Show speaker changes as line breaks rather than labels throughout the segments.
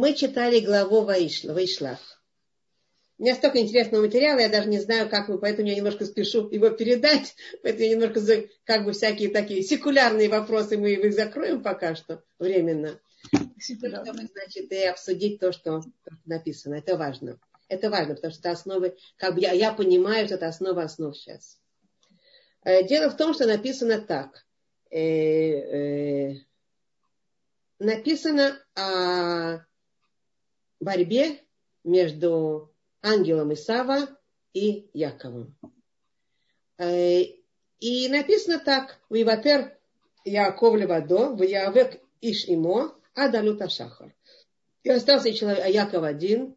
мы читали главу Вайшлах. У меня столько интересного материала, я даже не знаю, как вы, поэтому я немножко спешу его передать. Поэтому я немножко, как бы, всякие такие секулярные вопросы мы их закроем пока что, временно. Чтобы, значит, и обсудить то, что написано. Это важно. Это важно, потому что это основы, как бы я, я понимаю, что это основа основ сейчас. Э, дело в том, что написано так. Э, э, написано о борьбе между ангелом Исава и Яковом. И написано так. Виватер Яков Левадо, Ваявек Иш Имо, Адалюта Шахар. И остался человек, Яков один,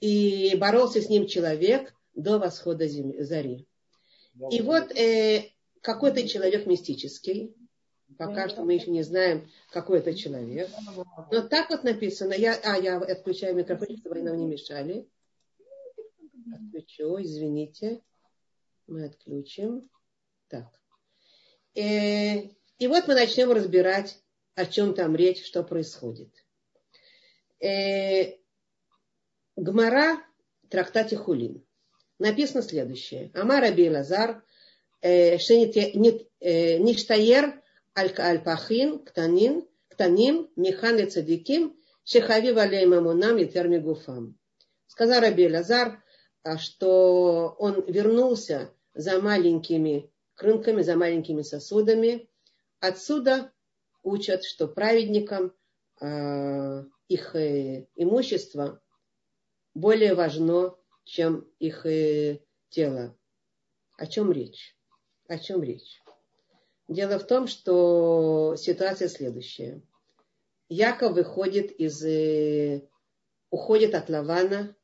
и боролся с ним человек до восхода зари. И вот э, какой-то человек мистический, пока что мы еще не знаем, какой это человек. Но так вот написано, я, а, я отключаю микрофон, чтобы вы нам не мешали. Отключу, извините. Мы отключим. Так. Э, и вот мы начнем разбирать, о чем там речь, что происходит. Э, Гмара, трактате Хулин написано следующее. Амар Раби Лазар, э, Ништаер Аль-Пахин, Ктанин, Ктаним, Михан Цадиким, Шехави Валей Мамунам и Термигуфам. Сказал Раби Лазар, а, что он вернулся за маленькими крынками, за маленькими сосудами. Отсюда учат, что праведникам э, их э, имущество более важно, чем их э, тело. О чем речь? О чем речь? Дело в том, что ситуация следующая. Яков выходит из, э, уходит от Лавана,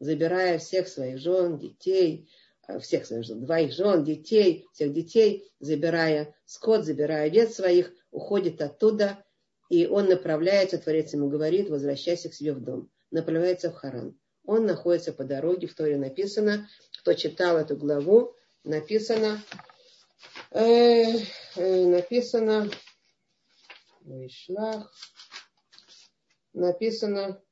забирая всех своих жен, детей, э, всех своих жен, двоих жен, детей, всех детей, забирая скот, забирая овец своих, уходит оттуда, и он направляется, Творец ему говорит, возвращайся к себе в дом, направляется в Харан он находится по дороге, в Торе написано, кто читал эту главу, написано, э, э, написано, Вишлах, написано,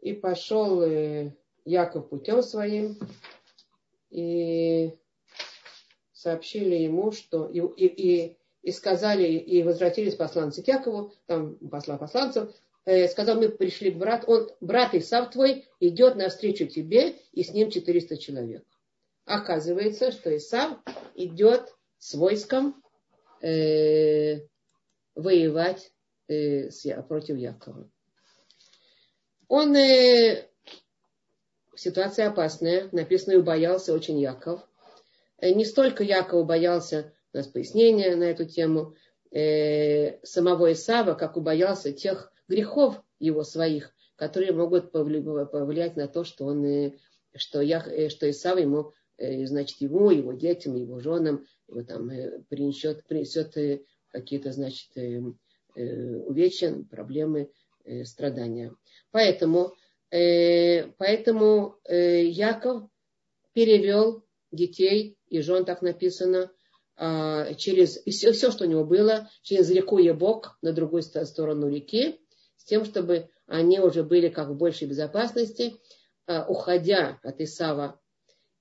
и пошел э, Яков путем своим, и сообщили ему, что и, и, и, и сказали, и возвратились посланцы к Якову, там посла посланцев, э, сказал, мы пришли к брату, он, брат Исав твой идет навстречу тебе, и с ним 400 человек. Оказывается, что Исав идет с войском э, воевать э, с, против Якова. Он э, ситуация опасная, написано, и боялся очень Яков. Э, не столько Яков боялся, у нас пояснение на эту тему, э, самого Исава, как и боялся тех грехов его своих, которые могут повлиять на то, что он, э, что, я, что Исав ему, значит, ему, его детям, его женам, его там принесет, принесет какие-то, значит, увечья, проблемы, страдания. Поэтому, поэтому Яков перевел детей и жен, так написано, через все, все, что у него было, через реку Ебок на другую сторону реки, с тем, чтобы они уже были как в большей безопасности, а, уходя от Исава.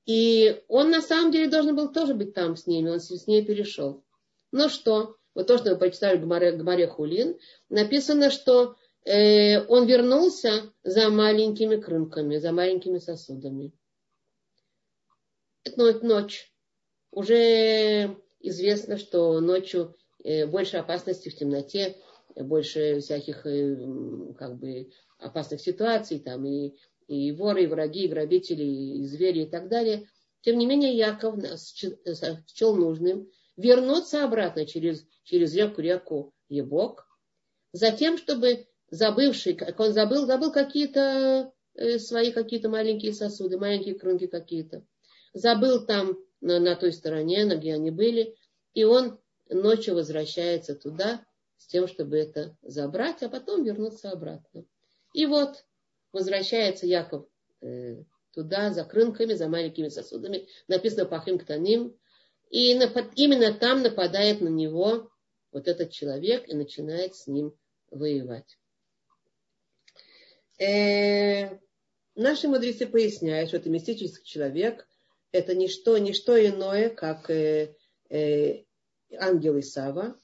И он на самом деле должен был тоже быть там с ними, он с ней перешел. Но что? Вот то, что мы прочитали в Гмаре, Гмаре Хулин, написано, что э, он вернулся за маленькими крынками, за маленькими сосудами. Это ночь уже известно, что ночью э, больше опасности в темноте, больше всяких э, как бы опасных ситуаций, там и, и воры, и враги, и грабители, и звери и так далее. Тем не менее, Яков нас счел нужным вернуться обратно через, через реку, реку Ебок, затем, чтобы забывший, как он забыл, забыл какие-то э, свои какие-то маленькие сосуды, маленькие крынки какие-то. Забыл там на, на той стороне, на где они были, и он ночью возвращается туда с тем, чтобы это забрать, а потом вернуться обратно. И вот возвращается Яков э, туда за крынками, за маленькими сосудами. Написано Пахим Ктаним. И именно там нападает на него вот этот человек и начинает с ним воевать. Э, наши мудрецы поясняют, что это мистический человек, это не что, не что иное, как э, э, ангел Исава,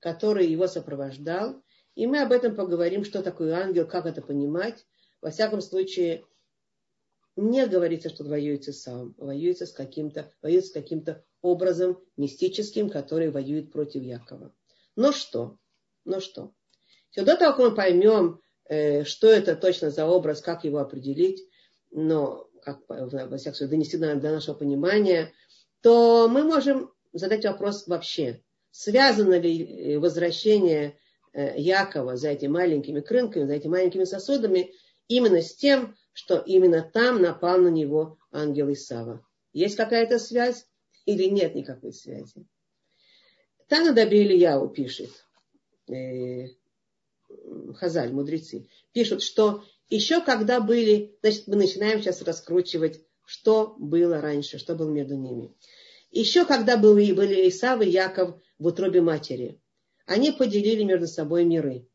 который его сопровождал. И мы об этом поговорим, что такое ангел, как это понимать. Во всяком случае, не говорится, что воюется сам, воюется с каким-то, воюется с каким-то образом мистическим, который воюет против Якова. Но что? Но что? Все до того, как мы поймем, э, что это точно за образ, как его определить, но как, во всяком случае, донести до, до нашего понимания, то мы можем задать вопрос вообще, связано ли э, возвращение э, Якова за этими маленькими крынками, за этими маленькими сосудами именно с тем, что именно там напал на него ангел Исава. Есть какая-то связь или нет никакой связи? Тана Даби Ильяу пишет, э, Хазаль, мудрецы, пишут, что еще когда были, значит, мы начинаем сейчас раскручивать, что было раньше, что было между ними. Еще когда были, были Исав и Яков в утробе матери, они поделили между собой миры.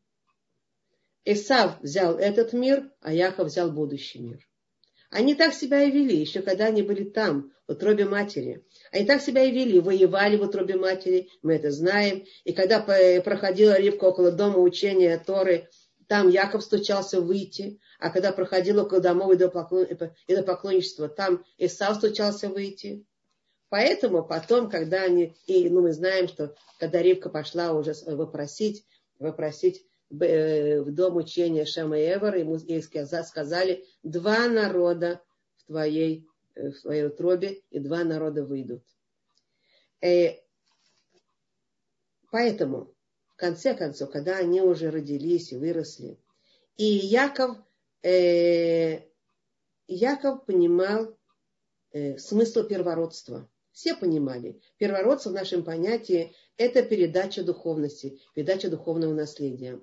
Исав взял этот мир, а Яков взял будущий мир. Они так себя и вели, еще когда они были там, в утробе матери. Они так себя и вели, воевали в утробе матери, мы это знаем. И когда проходила Ривка около дома учения Торы, там Яков стучался выйти, а когда проходил около домов и до поклонничества, там Исав стучался выйти. Поэтому потом, когда они, и ну, мы знаем, что когда Ривка пошла уже вопросить, вопросить э, в дом учения Шема и Эвера, ему ей сказали, два народа в твоей, э, в твоей утробе, и два народа выйдут. И э, поэтому, конце концов, когда они уже родились и выросли, и Яков, э, Яков понимал э, смысл первородства – все понимали. Первородство в нашем понятии – это передача духовности, передача духовного наследия.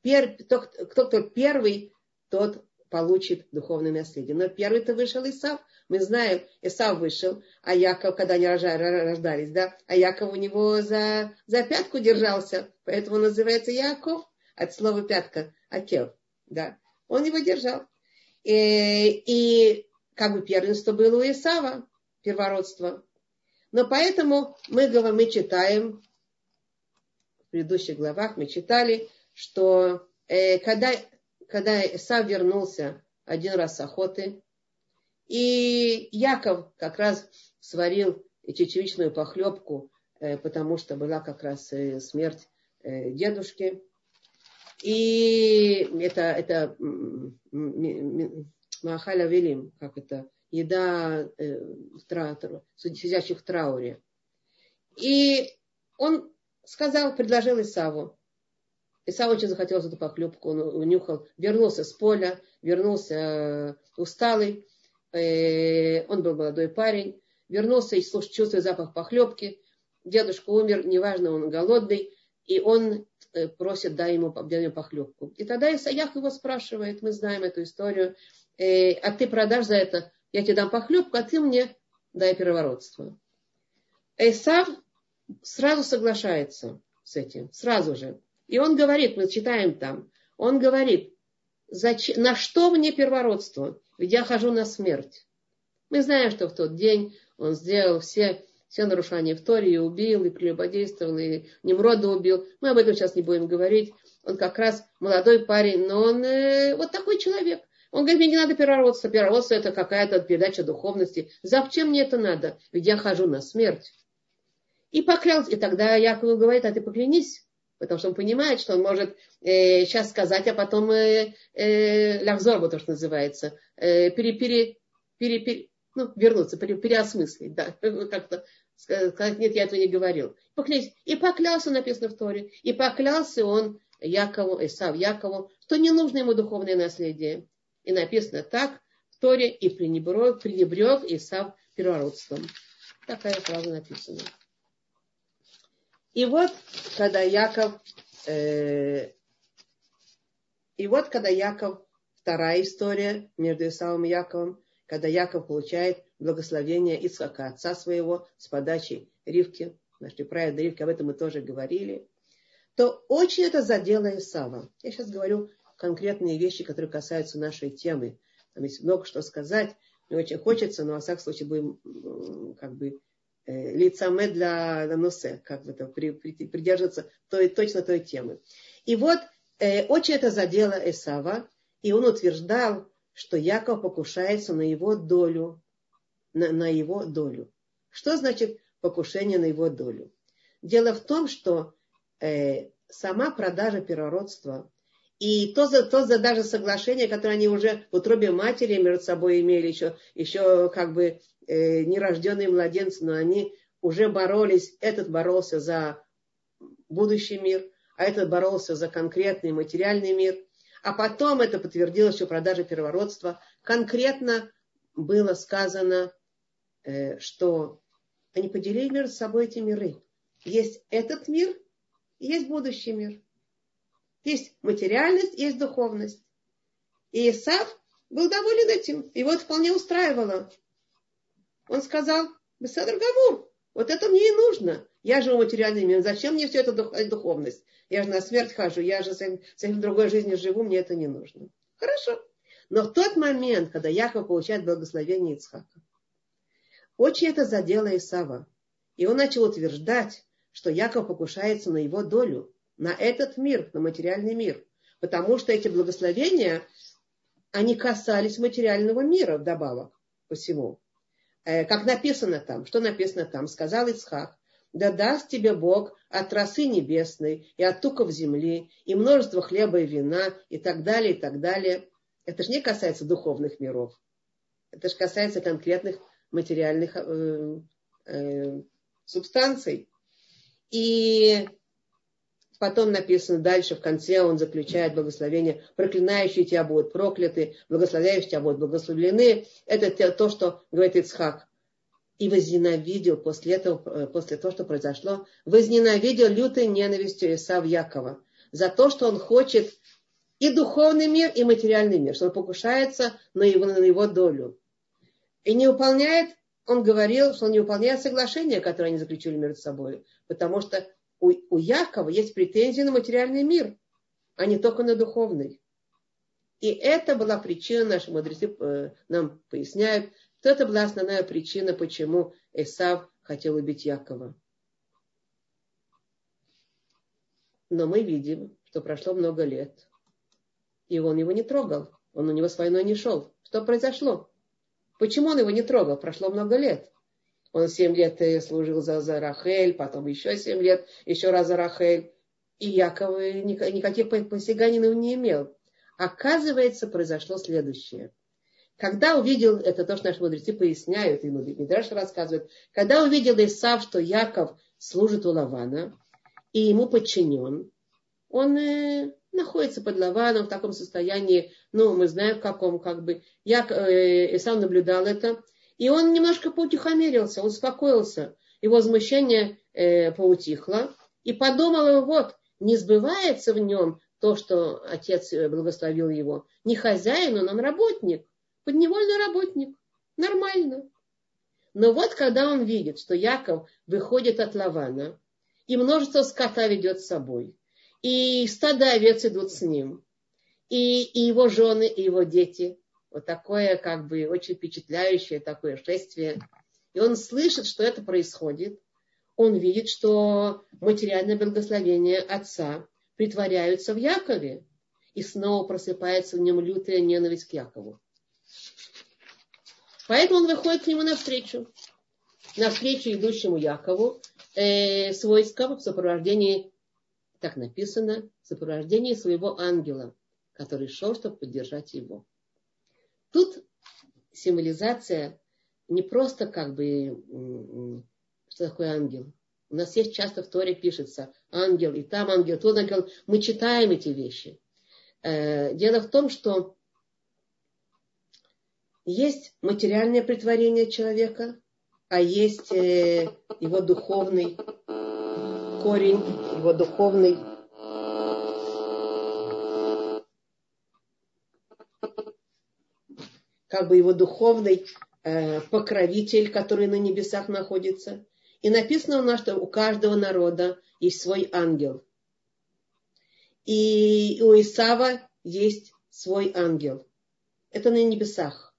Пер, кто, кто, кто первый, тот получит духовное наследие. Но первый-то вышел Исав. Мы знаем, Исав вышел, а Яков, когда они рождались, да, а Яков у него за, за пятку держался, поэтому называется Яков от слова пятка, Акев, да. Он его держал. И, и как бы первенство было у Исава, первородство. Но поэтому мы, мы читаем, в предыдущих главах мы читали, что э, когда, когда Исав вернулся один раз с охоты, и Яков как раз сварил чечевичную похлебку, э, потому что была как раз э, смерть э, дедушки. И это, это Махаля Велим, как это, еда э, тратору, сидящих в трауре. И он сказал, предложил Исаву. Исав очень захотелось эту похлебку, он унюхал, вернулся с поля, вернулся э, усталый, э, он был молодой парень, вернулся и слушай, чувствует запах похлебки, дедушка умер, неважно, он голодный, и он э, просит, дай ему, дай ему похлебку. И тогда Исаях его спрашивает, мы знаем эту историю, а ты продашь за это я тебе дам похлебку, а ты мне дай первородство. Эйсав сразу соглашается с этим, сразу же. И он говорит, мы читаем там, он говорит, зачем, на что мне первородство? Ведь я хожу на смерть. Мы знаем, что в тот день он сделал все, все нарушения в Торе, и убил, и прелюбодействовал, и Немрода убил. Мы об этом сейчас не будем говорить. Он как раз молодой парень, но он э, вот такой человек. Он говорит, мне не надо первородство. Первородство это какая-то передача духовности. Зачем мне это надо? Ведь я хожу на смерть. И поклялся. И тогда Яков говорит, а ты поклянись. Потому что он понимает, что он может э, сейчас сказать, а потом э, э, лавзор, то, что называется, э, пере, пере, пере, пере, ну, вернуться, пере, переосмыслить, да, как-то сказать, нет, я этого не говорил. Поклялся. И поклялся, написано в Торе, и поклялся он Якову, Исав Якову, что не нужно ему духовное наследие. И написано так в Торе и пренебрег, пренебрег Исав первородством. Такая фраза написана. И вот, когда Яков, э, и вот, когда Яков, вторая история между Исавом и Яковом, когда Яков получает благословение Ицхака, отца своего, с подачи Ривки, нашей праведной Ривки, об этом мы тоже говорили, то очень это задело Исава. Я сейчас говорю конкретные вещи, которые касаются нашей темы. Там есть много что сказать. Мне очень хочется, но во всяком случае будем как бы лицаме для носе, как бы это, при, при, придерживаться той, точно той темы. И вот э, очень это задело Исава, и он утверждал, что Яков покушается на его долю, на, на его долю. Что значит покушение на его долю? Дело в том, что э, сама продажа первородства и то, за, то за даже соглашение, которое они уже в утробе матери между собой имели, еще, еще как бы э, нерожденные младенцы, но они уже боролись, этот боролся за будущий мир, а этот боролся за конкретный материальный мир – а потом это подтвердилось еще продажей первородства. Конкретно было сказано, э, что они поделили между собой эти миры. Есть этот мир, есть будущий мир. Есть материальность, есть духовность. И Исав был доволен этим. Его это вполне устраивало. Он сказал, Беседр Гамур, вот это мне и нужно. Я живу материальным миром. Зачем мне все это духовность? я же на смерть хожу, я же совсем в другой жизни живу, мне это не нужно. Хорошо. Но в тот момент, когда Яков получает благословение Ицхака, очень это задело Исава. И он начал утверждать, что Яков покушается на его долю, на этот мир, на материальный мир. Потому что эти благословения, они касались материального мира вдобавок по всему. Э, как написано там, что написано там, сказал Ицхак, да даст тебе Бог от росы небесной и от туков земли, и множество хлеба и вина, и так далее, и так далее. Это же не касается духовных миров. Это же касается конкретных материальных э, э, субстанций. И потом написано дальше, в конце он заключает благословение. Проклинающие тебя будут прокляты, благословляющие тебя будут благословлены. Это то, что говорит Ицхак и возненавидел после этого, э, после того, что произошло, возненавидел лютой ненавистью Исав Якова за то, что он хочет и духовный мир, и материальный мир, что он покушается на его, на его долю. И не выполняет, он говорил, что он не выполняет соглашение, которое они заключили между собой, потому что у, у Якова есть претензии на материальный мир, а не только на духовный. И это была причина, наши мудрецы э, нам поясняют, то это была основная причина, почему Эсав хотел убить Якова. Но мы видим, что прошло много лет, и он его не трогал. Он у него с войной не шел. Что произошло? Почему он его не трогал? Прошло много лет. Он семь лет служил за, за Рахель, потом еще семь лет, еще раз за Рахель. И Яков никаких него не имел. Оказывается, произошло следующее – когда увидел, это то, что наши мудрецы поясняют, и Мидраш рассказывает, когда увидел Исав, что Яков служит у Лавана, и ему подчинен, он э, находится под Лаваном в таком состоянии, ну, мы знаем, в каком, как бы, Як, э, Исав наблюдал это, и он немножко поутихомирился, успокоился, его возмущение э, поутихло, и подумал, вот, не сбывается в нем то, что отец э, благословил его. Не хозяин, он, он работник подневольный работник. Нормально. Но вот когда он видит, что Яков выходит от Лавана, и множество скота ведет с собой, и стада овец идут с ним, и, и его жены, и его дети, вот такое как бы очень впечатляющее такое шествие. И он слышит, что это происходит. Он видит, что материальное благословение отца притворяются в Якове. И снова просыпается в нем лютая ненависть к Якову. Поэтому он выходит к нему навстречу. Навстречу идущему Якову э, с войском в сопровождении, так написано, в сопровождении своего ангела, который шел, чтобы поддержать его. Тут символизация не просто как бы, что такое ангел. У нас есть часто в Торе пишется ангел, и там ангел, тот ангел. Мы читаем эти вещи. Э, дело в том, что есть материальное притворение человека, а есть э, его духовный корень, его духовный как бы его духовный э, покровитель, который на небесах находится. И написано у нас, что у каждого народа есть свой ангел. И у Исава есть свой ангел. Это на небесах.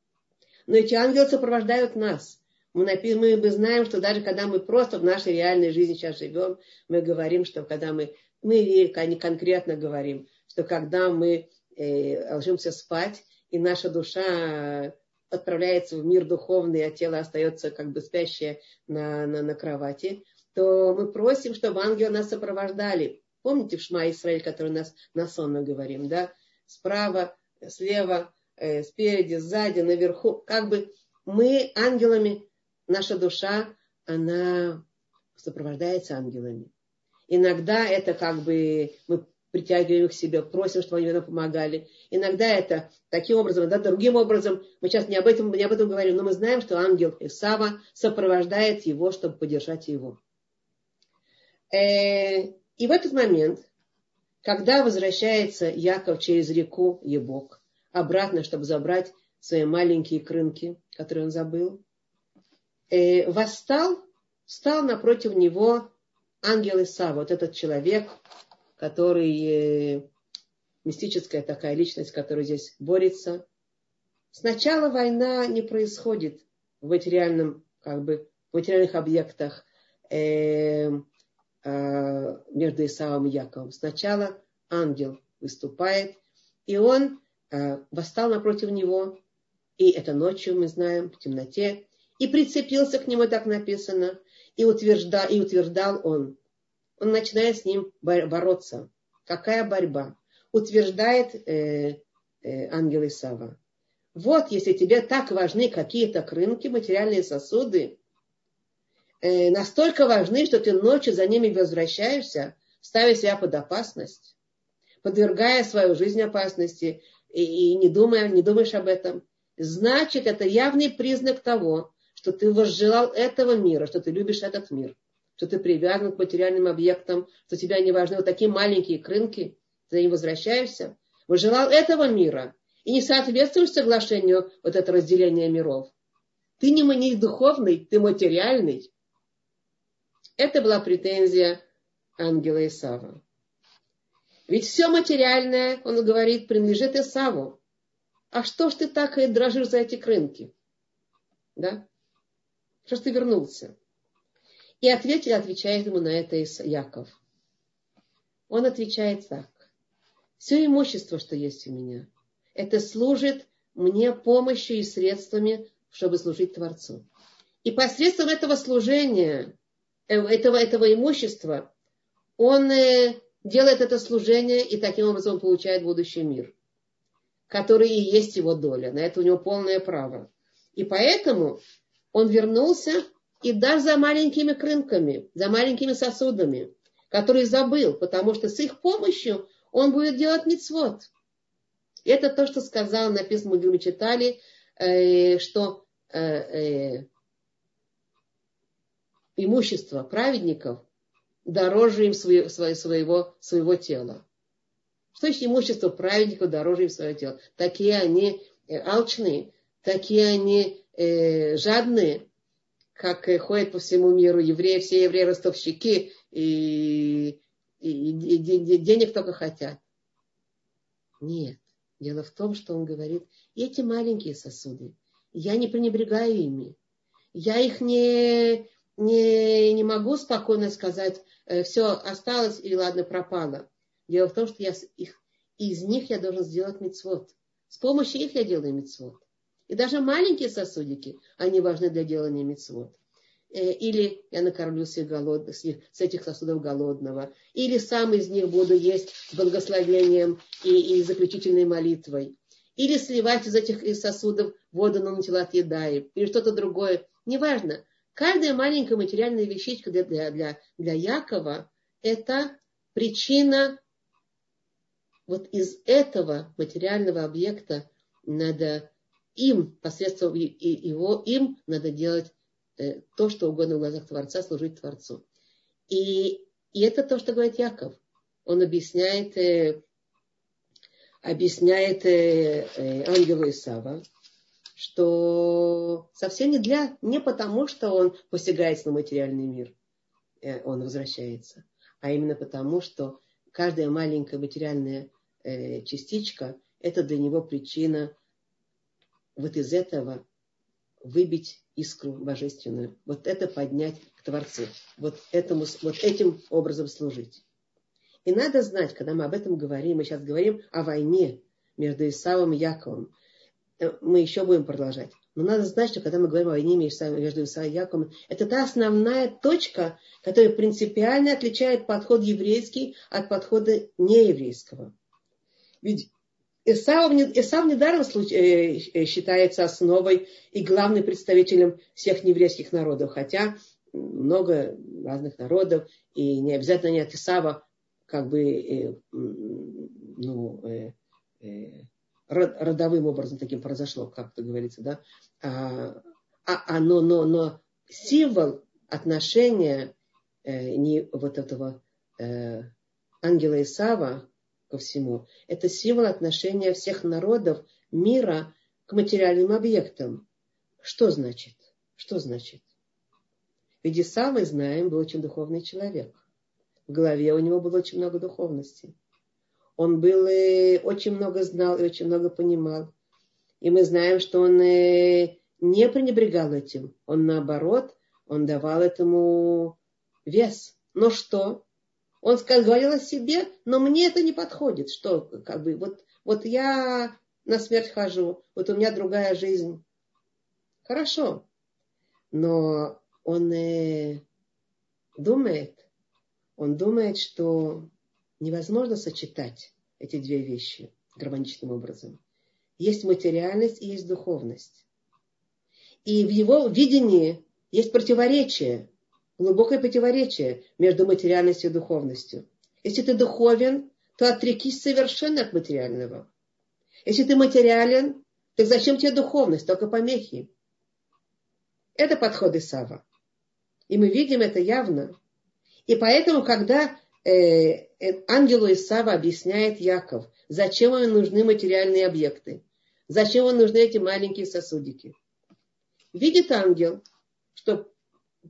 Но эти ангелы сопровождают нас. Мы, мы, знаем, что даже когда мы просто в нашей реальной жизни сейчас живем, мы говорим, что когда мы, мы конкретно говорим, что когда мы э, ложимся спать, и наша душа отправляется в мир духовный, а тело остается как бы спящее на, на, на кровати, то мы просим, чтобы ангелы нас сопровождали. Помните в Шма Исраиль, который нас на сонно говорим, да? Справа, слева, э, спереди, сзади, наверху. Как бы мы ангелами, наша душа, она сопровождается ангелами. Иногда это как бы мы притягиваем их к себе, просим, чтобы они нам помогали. Иногда это таким образом, иногда другим образом. Мы сейчас не об этом, не об этом говорим, но мы знаем, что ангел Исава сопровождает его, чтобы поддержать его. Э, и в этот момент, когда возвращается Яков через реку Ебок, обратно, чтобы забрать свои маленькие крынки, которые он забыл, э, восстал, встал напротив него ангел Исава, вот этот человек, который э, мистическая такая личность, которая здесь борется. Сначала война не происходит в материальном, как бы, в материальных объектах э, э, между Исавом и Яковом. Сначала ангел выступает, и он э, восстал напротив него, и это ночью мы знаем, в темноте, и прицепился к нему, так написано, и, утвержда, и утверждал он, он начинает с ним бороться. Какая борьба? Утверждает э, э, ангел Исава. Вот, если тебе так важны какие-то крынки, материальные сосуды, э, настолько важны, что ты ночью за ними возвращаешься, ставя себя под опасность, подвергая свою жизнь опасности и, и не, думая, не думаешь об этом, значит, это явный признак того, что ты возжелал этого мира, что ты любишь этот мир что ты привязан к материальным объектам, что тебя не важны вот такие маленькие крынки, ты не возвращаешься. Вы желал этого мира и не соответствуешь соглашению вот это разделение миров. Ты не, не духовный, ты материальный. Это была претензия ангела Исава. Ведь все материальное, он говорит, принадлежит Исаву. А что ж ты так и дрожишь за эти крынки? Да? Что ж ты вернулся? И ответил, отвечает ему на это Яков. Он отвечает так. Все имущество, что есть у меня, это служит мне помощью и средствами, чтобы служить Творцу. И посредством этого служения, э, этого, этого имущества, он э, делает это служение, и таким образом получает будущий мир, который и есть его доля. На это у него полное право. И поэтому он вернулся и даже за маленькими крынками, за маленькими сосудами, которые забыл, потому что с их помощью он будет делать мицвод. Это то, что сказал, написано, мы читали, э, что э, э, имущество праведников дороже им своего, своего, своего тела. Что значит имущество праведников дороже им своего тела? Такие они алчные, такие они жадные, как ходят по всему миру евреи, все евреи ростовщики и, и, и, и денег только хотят. Нет. Дело в том, что он говорит, эти маленькие сосуды, я не пренебрегаю ими. Я их не, не, не могу спокойно сказать, э, все, осталось и ладно, пропало. Дело в том, что я их, из них я должен сделать мецвод. С помощью их я делаю мецвод. И даже маленькие сосудики, они важны для делания мецвод. Э, или я накормлю всех голодных, с, с этих сосудов голодного. Или сам из них буду есть с благословением и, и заключительной молитвой. Или сливать из этих из сосудов воду на натилат едаи. Или что-то другое. Неважно. Каждая маленькая материальная вещичка для, для, для, для Якова – это причина вот из этого материального объекта надо им, посредством его, им надо делать э, то, что угодно в глазах Творца, служить Творцу. И, и это то, что говорит Яков. Он объясняет, э, объясняет э, ангелу Исава, что совсем не для, не потому, что он посягает на материальный мир, он возвращается, а именно потому, что каждая маленькая материальная э, частичка – это для него причина вот из этого выбить искру божественную, вот это поднять к Творцу, вот, этому, вот этим образом служить. И надо знать, когда мы об этом говорим, мы сейчас говорим о войне между Исавом и Яковом. Э, мы еще будем продолжать. Но надо знать, что когда мы говорим о войне между Исавом и Яковом, это та основная точка, которая принципиально отличает подход еврейский от подхода нееврейского. Ведь Исав, Исав недаром э, э, считается основой и главным представителем всех еврейских народов, хотя много разных народов, и не обязательно не от Исава, как бы, э, ну, родовым образом таким произошло, как это говорится, да, а, а, но, но, но символ отношения не вот этого ангела Исава, ко всему. Это символ отношения всех народов мира к материальным объектам. Что значит? Что значит? Ведь Иса, мы знаем, был очень духовный человек. В голове у него было очень много духовности. Он был и очень много знал и очень много понимал. И мы знаем, что он не пренебрегал этим. Он наоборот, он давал этому вес. Но что? Он говорил о себе, но мне это не подходит. Что, как бы, вот, вот я на смерть хожу, вот у меня другая жизнь. Хорошо. Но он э, думает, он думает, что невозможно сочетать эти две вещи гармоничным образом. Есть материальность и есть духовность. И в его видении есть противоречие глубокое противоречие между материальностью и духовностью. Если ты духовен, то отрекись совершенно от материального. Если ты материален, так зачем тебе духовность? Только помехи. Это подход Исава. И мы видим это явно. И поэтому, когда э, э, ангелу Исава объясняет Яков, зачем ему нужны материальные объекты, зачем ему нужны эти маленькие сосудики, видит ангел, что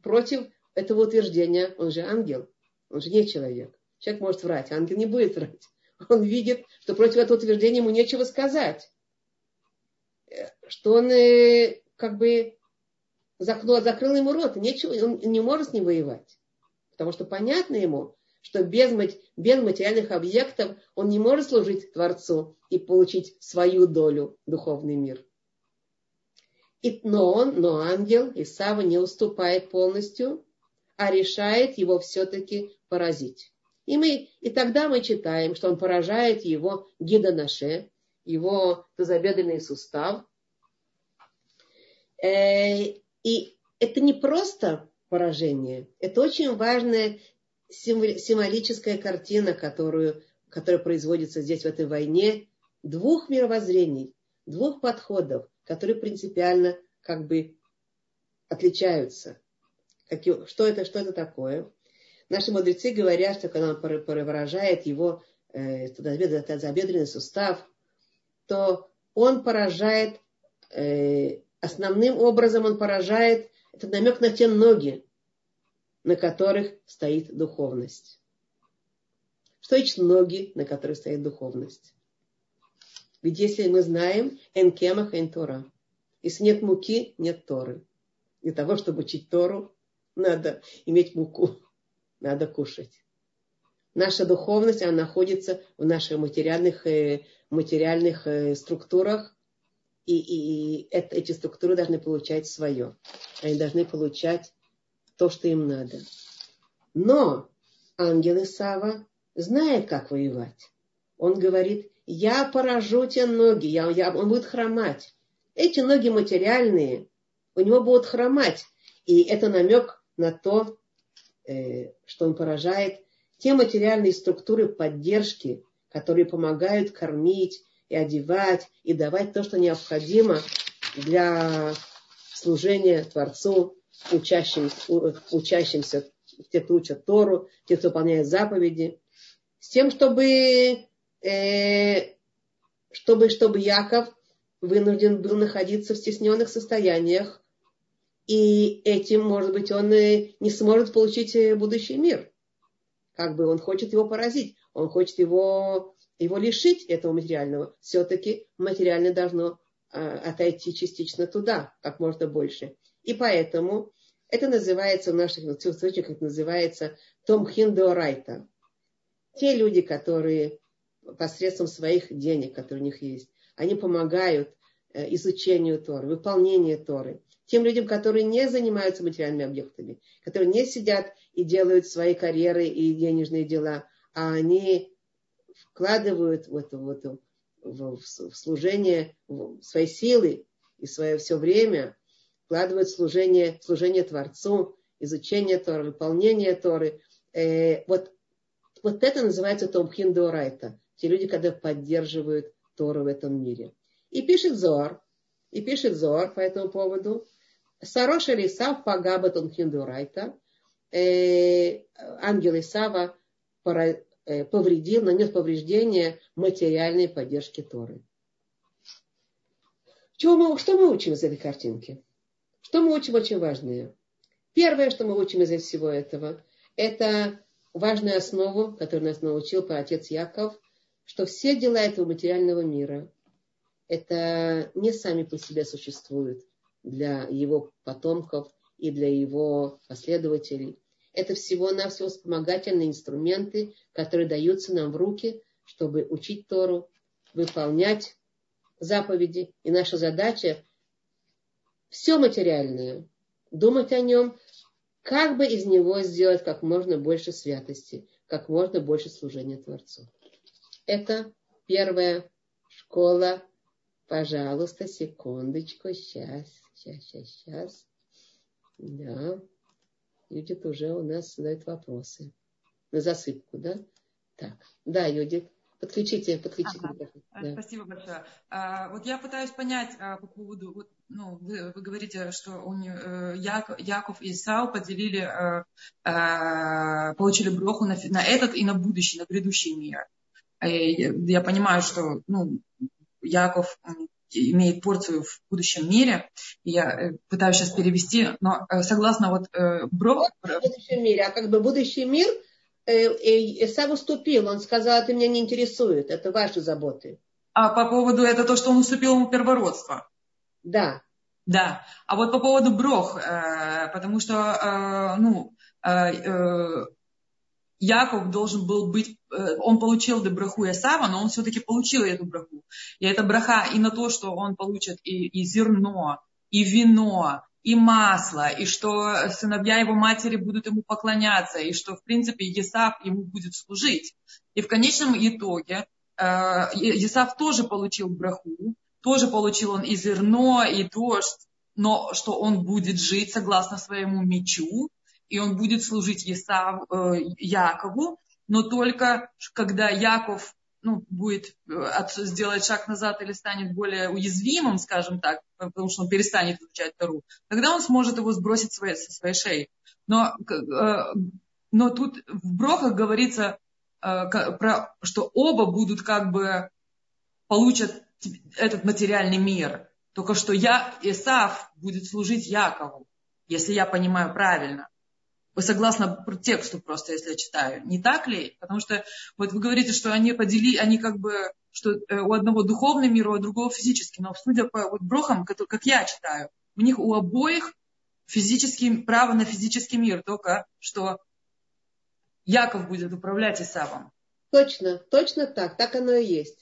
против этого утверждения, он же ангел, он же не человек. Человек может врать, ангел не будет врать. Он видит, что против этого утверждения ему нечего сказать. Что он э, как бы закрыл, закрыл ему рот, нечего, он не может с ним воевать. Потому что понятно ему, что без, без материальных объектов он не может служить Творцу и получить свою долю духовный мир. И, но он, но ангел Исава не уступает полностью а решает его все-таки поразить. И, мы, и тогда мы читаем, что он поражает его гидонаше, его тазобедренный сустав. Э, и это не просто поражение, это очень важная символическая картина, которую, которая производится здесь, в этой войне, двух мировоззрений, двух подходов, которые принципиально как бы отличаются какие, что, это, что это такое. Наши мудрецы говорят, что когда он выражает его э, тазобедренный сустав, то он поражает, э, основным образом он поражает, это намек на те ноги, на которых стоит духовность. Что значит ноги, на которых стоит духовность? Ведь если мы знаем, энкемах эн Тора. Если нет муки, нет Торы. Для того, чтобы учить Тору, надо иметь муку, надо кушать. Наша духовность, она находится в наших материальных, э, материальных э, структурах, и, и, и это, эти структуры должны получать свое. Они должны получать то, что им надо. Но ангел Исава знает, как воевать. Он говорит, я поражу те ноги, я, я, он будет хромать. Эти ноги материальные, у него будут хромать. И это намек на то, э, что он поражает те материальные структуры поддержки, которые помогают кормить и одевать, и давать то, что необходимо для служения Творцу, учащимся, учащимся те, кто учат Тору, те, кто выполняет заповеди, с тем, чтобы, э, чтобы, чтобы Яков вынужден был находиться в стесненных состояниях, и этим, может быть, он не сможет получить э, будущий мир. Как бы он хочет его поразить, он хочет его, его лишить этого материального. Все-таки материальное должно а, отойти частично туда, как можно больше. И поэтому это называется в наших источниках называется Том Хиндорайта. Те люди, которые посредством своих денег, которые у них есть, они помогают э, изучению Торы, выполнению Торы. Тем людям, которые не занимаются материальными объектами, которые не сидят и делают свои карьеры и денежные дела, а они вкладывают в это, в, это, в, в служение в свои силы и свое все время, вкладывают в служение, в служение Творцу, изучение Торы, выполнение Торы. Э, вот, вот это называется Томхин Дорайта. Те люди, когда поддерживают Тору в этом мире. И пишет Зор, и пишет Зор по этому поводу. Сарош Исав Пагаба Тонхиндурайта. Э, ангел Исава э, повредил, нанес повреждение материальной поддержки Торы. Что мы, что мы учим из этой картинки? Что мы учим очень важное? Первое, что мы учим из всего этого, это важную основу, которую нас научил по отец Яков, что все дела этого материального мира, это не сами по себе существуют для его потомков и для его последователей. Это всего-навсего вспомогательные инструменты, которые даются нам в руки, чтобы учить Тору, выполнять заповеди. И наша задача все материальное, думать о нем, как бы из него сделать как можно больше святости, как можно больше служения Творцу. Это первая школа. Пожалуйста, секундочку. Сейчас, сейчас, сейчас, сейчас. Да. Юдит уже у нас задает вопросы. На засыпку, да? Так. Да, Юдит. Подключите, подключите.
Ага. Да. Спасибо большое. А, вот я пытаюсь понять а, по поводу, вот, ну, вы, вы говорите, что у э, Яков, Яков и Исау поделили, а, а, получили броху на, на этот и на будущий, на грядущий мир. Э, я понимаю, что ну, Яков имеет порцию в будущем мире. Я э, пытаюсь сейчас перевести, но э, согласно вот Бро...
В будущем мире, а как бы будущий мир Исав уступил, он сказал, это меня не интересует, это ваши заботы.
А по поводу, это то, что он уступил ему первородство?
Да.
Да. А вот по поводу Брох, потому что, ну, Яков должен был быть, э, он получил браху Исава, но он все-таки получил эту браху. И это браха и на то, что он получит и, и зерно, и вино, и масло, и что сыновья его матери будут ему поклоняться, и что, в принципе, Есав ему будет служить. И в конечном итоге э, Есав тоже получил браху, тоже получил он и зерно, и дождь, но что он будет жить согласно своему мечу, и он будет служить Исав, э, Якову, но только когда Яков ну, будет э, сделать шаг назад или станет более уязвимым, скажем так, потому что он перестанет изучать Тару, тогда он сможет его сбросить своей, со своей шеи. Но, э, но тут в Брохах говорится, про, что оба будут как бы получат этот материальный мир. Только что я, Исав будет служить Якову, если я понимаю правильно. Вы согласны тексту просто, если я читаю. Не так ли? Потому что вот вы говорите, что они подели, они как бы, что э, у одного духовный мир, у другого физический. Но судя по вот брохам, как я читаю, у них у обоих физический, право на физический мир, только что Яков будет управлять Исавом.
Точно, точно так, так оно и есть.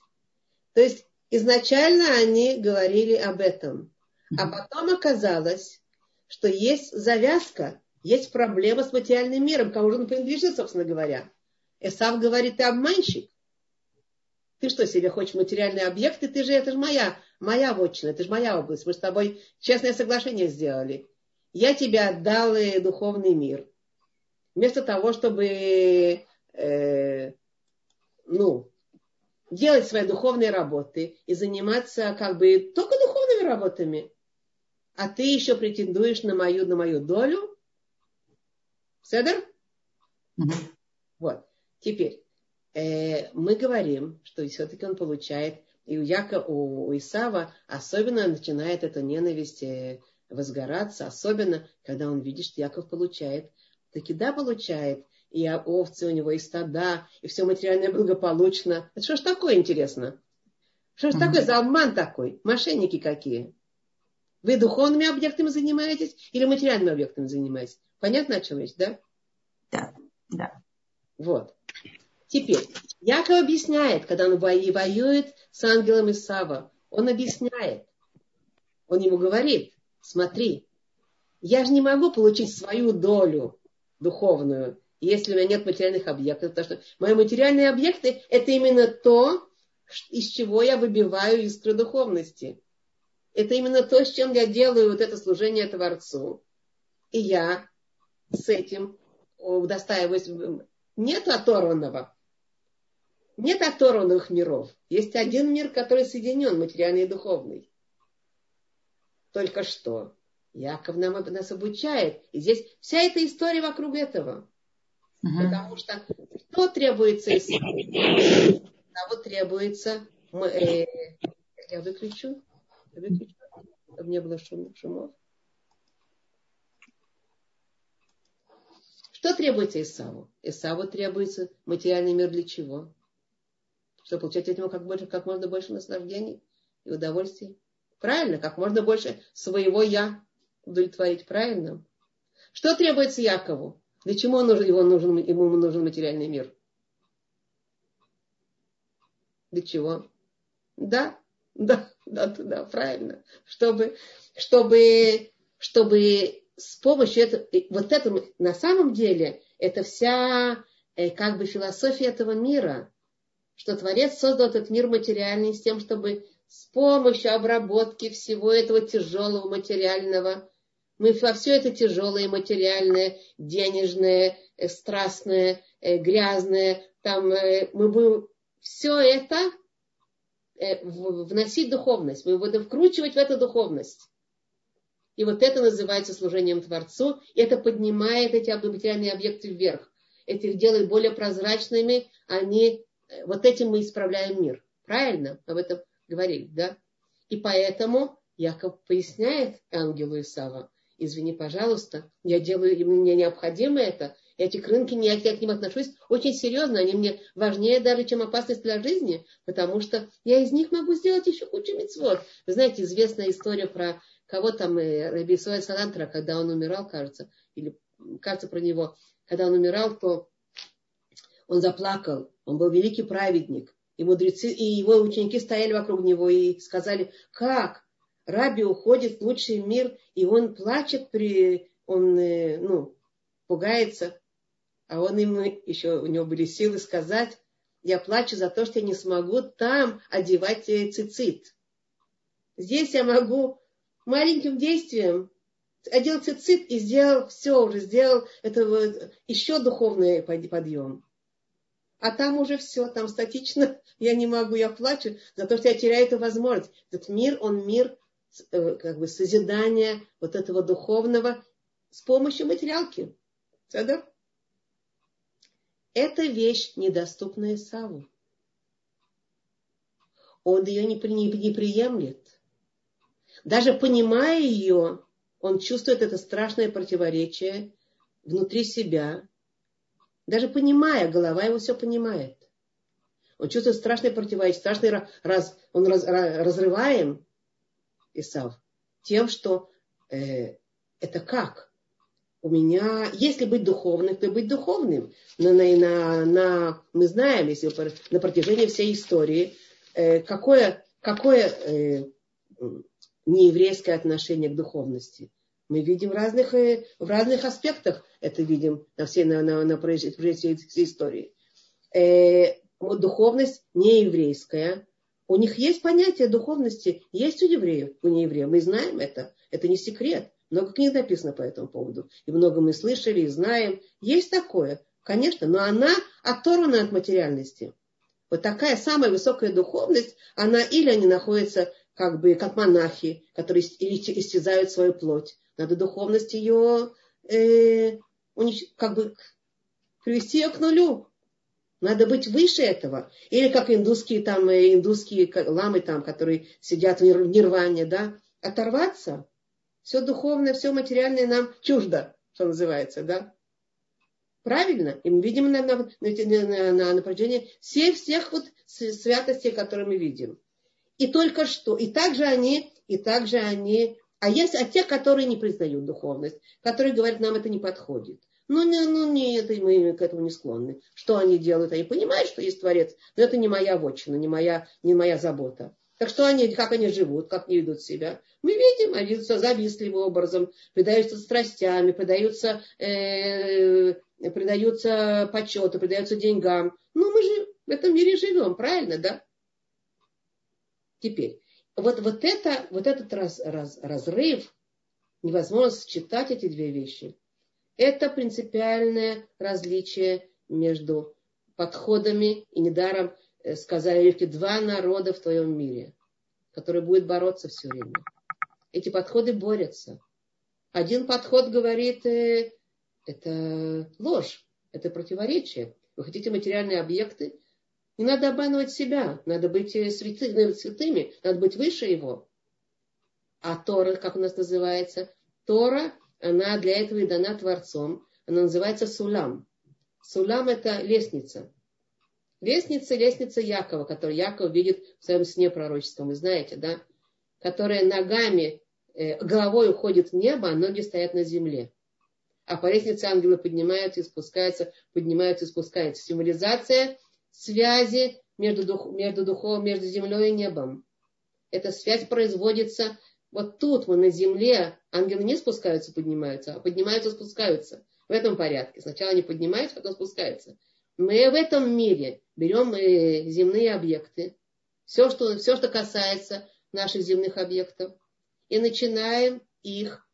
То есть изначально они говорили об этом, а потом оказалось, что есть завязка, есть проблема с материальным миром, кому же он принадлежит, собственно говоря. Эсав говорит, ты обманщик. Ты что, себе хочешь материальные объекты? Ты же, это же моя, моя вотчина, это же моя область. Мы с тобой честное соглашение сделали. Я тебе отдал духовный мир. Вместо того, чтобы э, ну, делать свои духовные работы и заниматься как бы только духовными работами, а ты еще претендуешь на мою, на мою долю, Седер? Вот. Теперь э, мы говорим, что все-таки он получает И у, Яка, у, у Исава особенно начинает эта ненависть э, возгораться, особенно когда он видит, что Яков получает. Таки да, получает. И овцы у него, и стада, и все материальное благополучно. Это что ж такое интересно? Что ж такое за обман такой? Мошенники какие? Вы духовными объектами занимаетесь или материальными объектами занимаетесь? Понятно, о чем речь, да?
Да, да.
Вот. Теперь, Яков объясняет, когда он воюет с ангелом Исава, он объясняет, он ему говорит, смотри, я же не могу получить свою долю духовную, если у меня нет материальных объектов, потому что мои материальные объекты – это именно то, из чего я выбиваю искры духовности. Это именно то, с чем я делаю вот это служение Творцу. И я с этим удостаиваюсь. Нет оторванного. Нет оторванных миров. Есть один мир, который соединен, материальный и духовный. Только что Яков нам, нас обучает. И здесь вся эта история вокруг этого. Угу. Потому что что требуется из того требуется... Э, я выключу. Выключу, чтобы не было шум, шумов. Что требуется Исаву? Исаву требуется материальный мир для чего? Чтобы получать от него как, больше, как можно больше наслаждений и удовольствий. Правильно, как можно больше своего я удовлетворить. Правильно? Что требуется Якову? Для чего он нужен, его нужен, ему нужен материальный мир? Для чего? Да, да, да, да, правильно. Чтобы, чтобы, чтобы с помощью этого, вот этого, на самом деле, это вся э, как бы философия этого мира, что Творец создал этот мир материальный с тем, чтобы с помощью обработки всего этого тяжелого материального, мы во все это тяжелое материальное, денежное, э, страстное, э, грязное, там мы будем все это вносить духовность, мы будем вкручивать в эту духовность. И вот это называется служением Творцу, и это поднимает эти материальные объекты вверх. Это их делает более прозрачными, они, э, вот этим мы исправляем мир. Правильно? Об этом говорили, да? И поэтому Яков поясняет ангелу Исава, извини, пожалуйста, я делаю, мне необходимо это, эти к рынке, я, я к ним отношусь очень серьезно. Они мне важнее даже, чем опасность для жизни, потому что я из них могу сделать еще кучу мецвод. Вы знаете, известная история про кого там, э, Раби Исуэль Салантра, когда он умирал, кажется, или кажется про него, когда он умирал, то он заплакал. Он был великий праведник. И мудрецы, и его ученики стояли вокруг него и сказали, как? Раби уходит в лучший мир, и он плачет при, он, э, ну, пугается а он им еще, у него были силы сказать, я плачу за то, что я не смогу там одевать цицит. Здесь я могу маленьким действием одел цицит и сделал все, уже сделал это вот еще духовный подъем. А там уже все, там статично, я не могу, я плачу за то, что я теряю эту возможность. Этот мир, он мир э, как бы созидания вот этого духовного с помощью материалки. Садок? Это вещь, недоступная Саву. Он ее не, не, не приемлет. Даже понимая ее, он чувствует это страшное противоречие внутри себя. Даже понимая, голова его все понимает. Он чувствует страшное противоречие, страшный раз, он раз, разрываем Исав тем, что э, это как? у меня, если быть духовным, то быть духовным. На, на, на, на, мы знаем, если на протяжении всей истории, э, какое, какое э, нееврейское отношение к духовности. Мы видим в разных, э, в разных аспектах это видим на всей на, на, на всей истории. Э, духовность нееврейская. У них есть понятие духовности, есть у евреев, у неевреев. Мы знаем это, это не секрет. Много книг написано по этому поводу. И много мы слышали и знаем. Есть такое, конечно, но она оторвана от материальности. Вот такая самая высокая духовность, она или они находятся как бы как монахи, которые истязают свою плоть. Надо духовность ее э, унич... как бы привести ее к нулю. Надо быть выше этого. Или как индусские там, э, индусские ламы там, которые сидят в нирване, да, оторваться. Все духовное, все материальное нам чуждо, что называется, да. Правильно. И мы видим на, на, на, на, на протяжении всех, всех вот святостей, которые мы видим. И только что. И также они, и также они, а есть, а те, которые не признают духовность, которые говорят, нам это не подходит. Ну, не, ну нет, мы к этому не склонны. Что они делают? Они понимают, что есть Творец, но это не моя вотчина, не моя, не моя забота. Так что они, как они живут, как они ведут себя? Мы видим, они ведут себя завистливым образом, предаются страстями, предаются, э, предаются почету, предаются деньгам. Ну, мы же в этом мире живем, правильно, да? Теперь, вот, вот, это, вот этот раз, раз, разрыв, невозможно сочетать эти две вещи. Это принципиальное различие между подходами и недаром Э, сказали Ривке, два народа в твоем мире, которые будут бороться все время. Эти подходы борются. Один подход говорит, э, это ложь, это противоречие. Вы хотите материальные объекты? Не надо обманывать себя, надо быть э, святыми, святыми надо быть выше его. А Тора, как у нас называется? Тора, она для этого и дана Творцом. Она называется Сулам. Сулам это лестница. Лестница, лестница Якова, которую Яков видит в своем сне пророческом, вы знаете, да? Которая ногами, э, головой уходит в небо, а ноги стоят на земле. А по лестнице ангелы поднимаются и спускаются, поднимаются и спускаются. Символизация связи между, дух, между духом, между землей и небом. Эта связь производится вот тут, мы на земле. Ангелы не спускаются, поднимаются, а поднимаются, спускаются. В этом порядке. Сначала они поднимаются, потом спускаются. Мы в этом мире берем земные объекты, все что, все, что касается наших земных объектов, и начинаем их,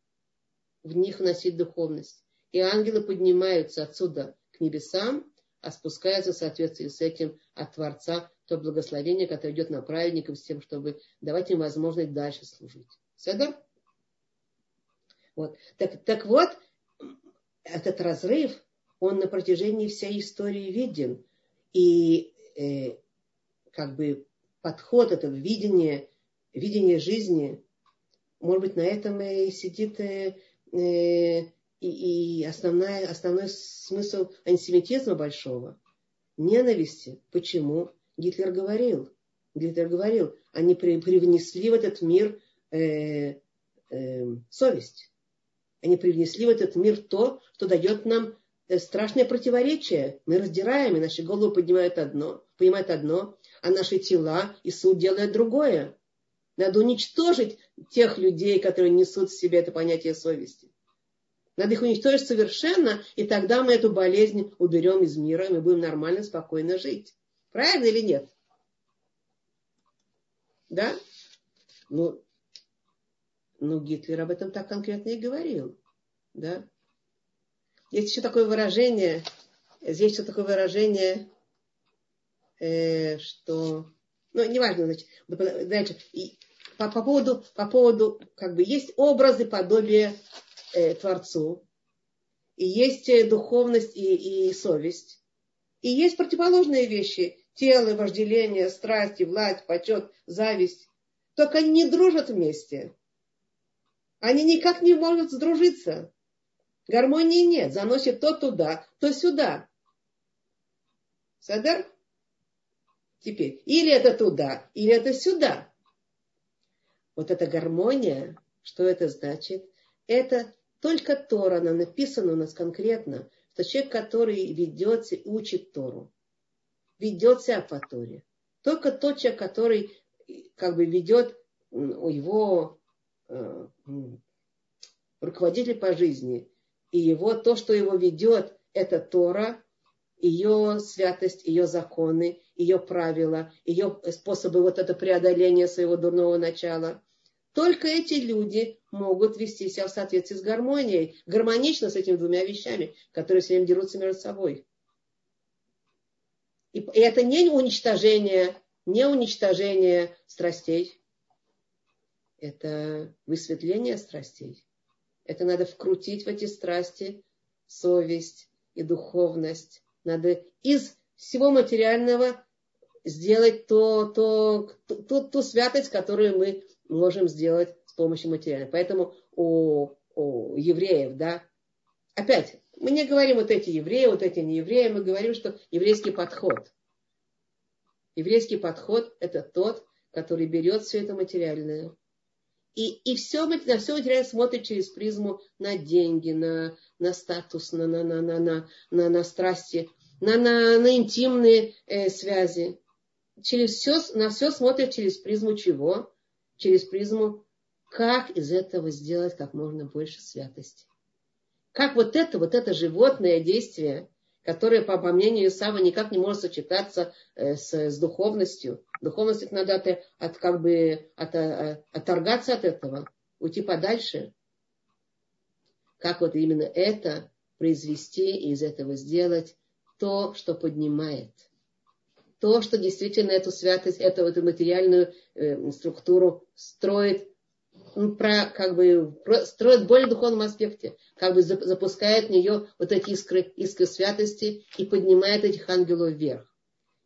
в них вносить духовность. И ангелы поднимаются отсюда к небесам, а спускаются в соответствии с этим от Творца то благословение, которое идет на праведников с тем, чтобы давать им возможность дальше служить. Да? Вот. Так, так вот, этот разрыв, он на протяжении всей истории виден. И э, как бы подход, это видение, видение жизни, может быть, на этом и сидит э, э, и, основная, основной смысл антисемитизма большого. Ненависти. Почему? Гитлер говорил. Гитлер говорил, они при, привнесли в этот мир э, э, совесть. Они привнесли в этот мир то, что дает нам Э, страшное противоречие. Мы раздираем, и наши головы поднимают одно, понимают одно, а наши тела и суд делают другое. Надо уничтожить тех людей, которые несут в себе это понятие совести. Надо их уничтожить совершенно, и тогда мы эту болезнь уберем из мира, и мы будем нормально, спокойно жить. Правильно или нет? Да? Ну, ну Гитлер об этом так конкретно и говорил. Да? Есть еще такое выражение, есть еще такое выражение, э, что, ну, неважно, значит, значит и по, по поводу, по поводу, как бы, есть образы подобия э, Творцу, и есть э, духовность и, и совесть, и есть противоположные вещи, тело, вожделение, страсти, власть, почет, зависть, только они не дружат вместе. Они никак не могут сдружиться. Гармонии нет. Заносит то туда, то сюда. Садар? Теперь, или это туда, или это сюда. Вот эта гармония, что это значит? Это только Тора, она написана у нас конкретно, что человек, который ведется, учит Тору, ведет себя по Торе. Только тот человек, который как бы ведет его э, руководитель по жизни, и его, то, что его ведет, это Тора, ее святость, ее законы, ее правила, ее способы вот это преодоления своего дурного начала. Только эти люди могут вести себя в соответствии с гармонией, гармонично с этими двумя вещами, которые все время дерутся между собой. И, это не уничтожение, не уничтожение страстей, это высветление страстей. Это надо вкрутить в эти страсти совесть и духовность. Надо из всего материального сделать то, то, ту, ту святость, которую мы можем сделать помощью материального. Поэтому у, у евреев, да, опять, мы не говорим вот эти евреи, вот эти не евреи, мы говорим, что еврейский подход. Еврейский подход – это тот, который берет все это материальное. И, и все, на все материальное смотрит через призму на деньги, на, на статус, на, на, на, на, на, на, на страсти, на, на, на интимные э, связи. Через все, на все смотрит через призму чего? Через призму, как из этого сделать как можно больше святости. Как вот это, вот это животное действие, которое, по, по мнению Исава, никак не может сочетаться э, с, с духовностью. Духовность надо от, от, как бы, от, от, отторгаться от этого, уйти подальше. Как вот именно это произвести и из этого сделать то, что поднимает. То, что действительно эту святость, эту, эту материальную э, структуру строит, про, как бы, строит более духовном аспекте, как бы запускает в нее вот эти искры, искры святости и поднимает этих ангелов вверх.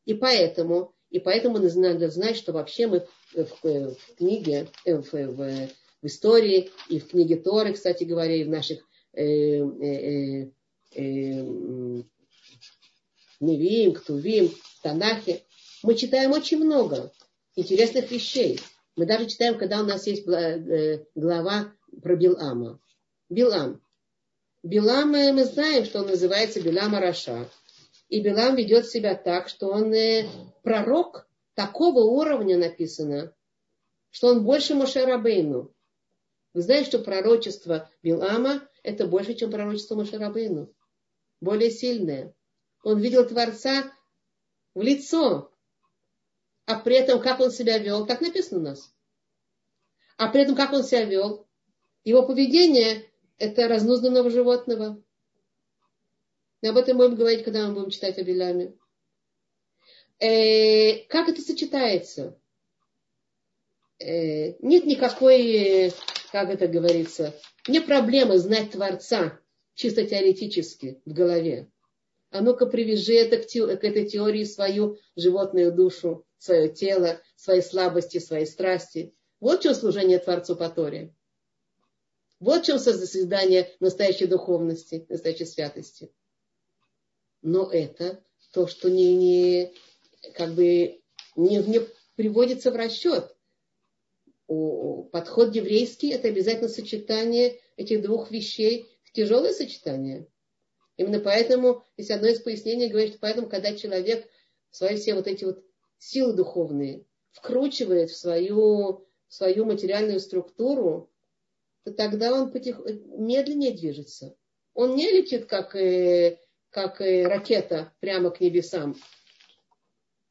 И поэтому, и поэтому надо знать, что вообще мы в, в, в книге, э, в, в, в истории и в книге Торы, кстати говоря, и в наших э, э, э, э Невиим, Ктувим, Танахе, мы читаем очень много интересных вещей. Мы даже читаем, когда у нас есть э, глава про Билама. Билам. Билам, э, мы знаем, что он называется Билам Араша. И Билам ведет себя так, что он э, пророк такого уровня написано, что он больше Мошерабейну. Вы знаете, что пророчество Билама это больше, чем пророчество Мошерабейну. Более сильное. Он видел Творца в лицо. А при этом, как он себя вел, так написано у нас. А при этом, как он себя вел, его поведение – это разнузданного животного. И об этом будем говорить, когда мы будем читать о Беляме. Э, как это сочетается? Э, нет никакой, как это говорится, не проблемы знать Творца чисто теоретически в голове а ну-ка привяжи это к, к этой теории свою животную душу, свое тело, свои слабости, свои страсти. Вот в чем служение Творцу по Торе. Вот в чем созидание настоящей духовности, настоящей святости. Но это то, что не, не, как бы не, не приводится в расчет. Подход еврейский – это обязательно сочетание этих двух вещей тяжелое сочетание. Именно поэтому, здесь одно из пояснений говорит, что поэтому, когда человек свои все вот эти вот силы духовные вкручивает в свою, в свою материальную структуру, то тогда он потих... медленнее движется. Он не летит, как, э, как э, ракета, прямо к небесам.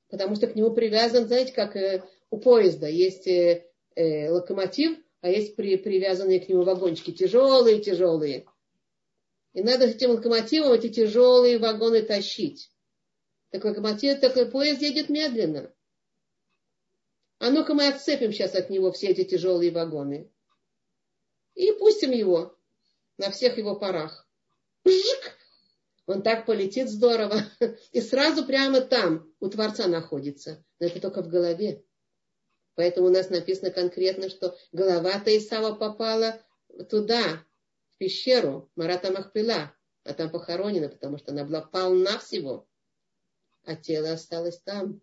Потому что к нему привязан, знаете, как э, у поезда есть локомотив, а есть при, привязанные к нему вагончики, тяжелые-тяжелые. И надо с этим локомотивом эти тяжелые вагоны тащить. Так локомотив, такой поезд едет медленно. А ну-ка мы отцепим сейчас от него все эти тяжелые вагоны. И пустим его на всех его парах. Жик! Он так полетит здорово. И сразу прямо там у Творца находится. Но это только в голове. Поэтому у нас написано конкретно, что голова-то Исава попала туда, пещеру Марата Махпила, а там похоронена, потому что она была полна всего, а тело осталось там.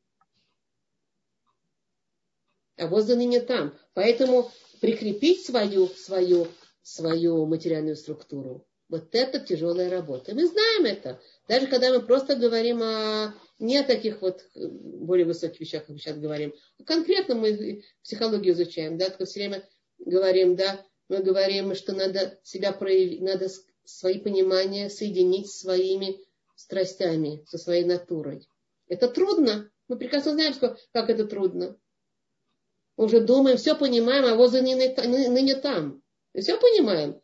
А воздух не там. Поэтому прикрепить свою, свою, свою материальную структуру, вот это тяжелая работа. Мы знаем это. Даже когда мы просто говорим о не о таких вот более высоких вещах, как мы сейчас говорим, а конкретно мы психологию изучаем, да, все время говорим, да, мы говорим, что надо себя проявить, надо свои понимания соединить с своими страстями, со своей натурой. Это трудно. Мы прекрасно знаем, как это трудно. Мы уже думаем, все понимаем, а вот ныне, ныне там. И все понимаем.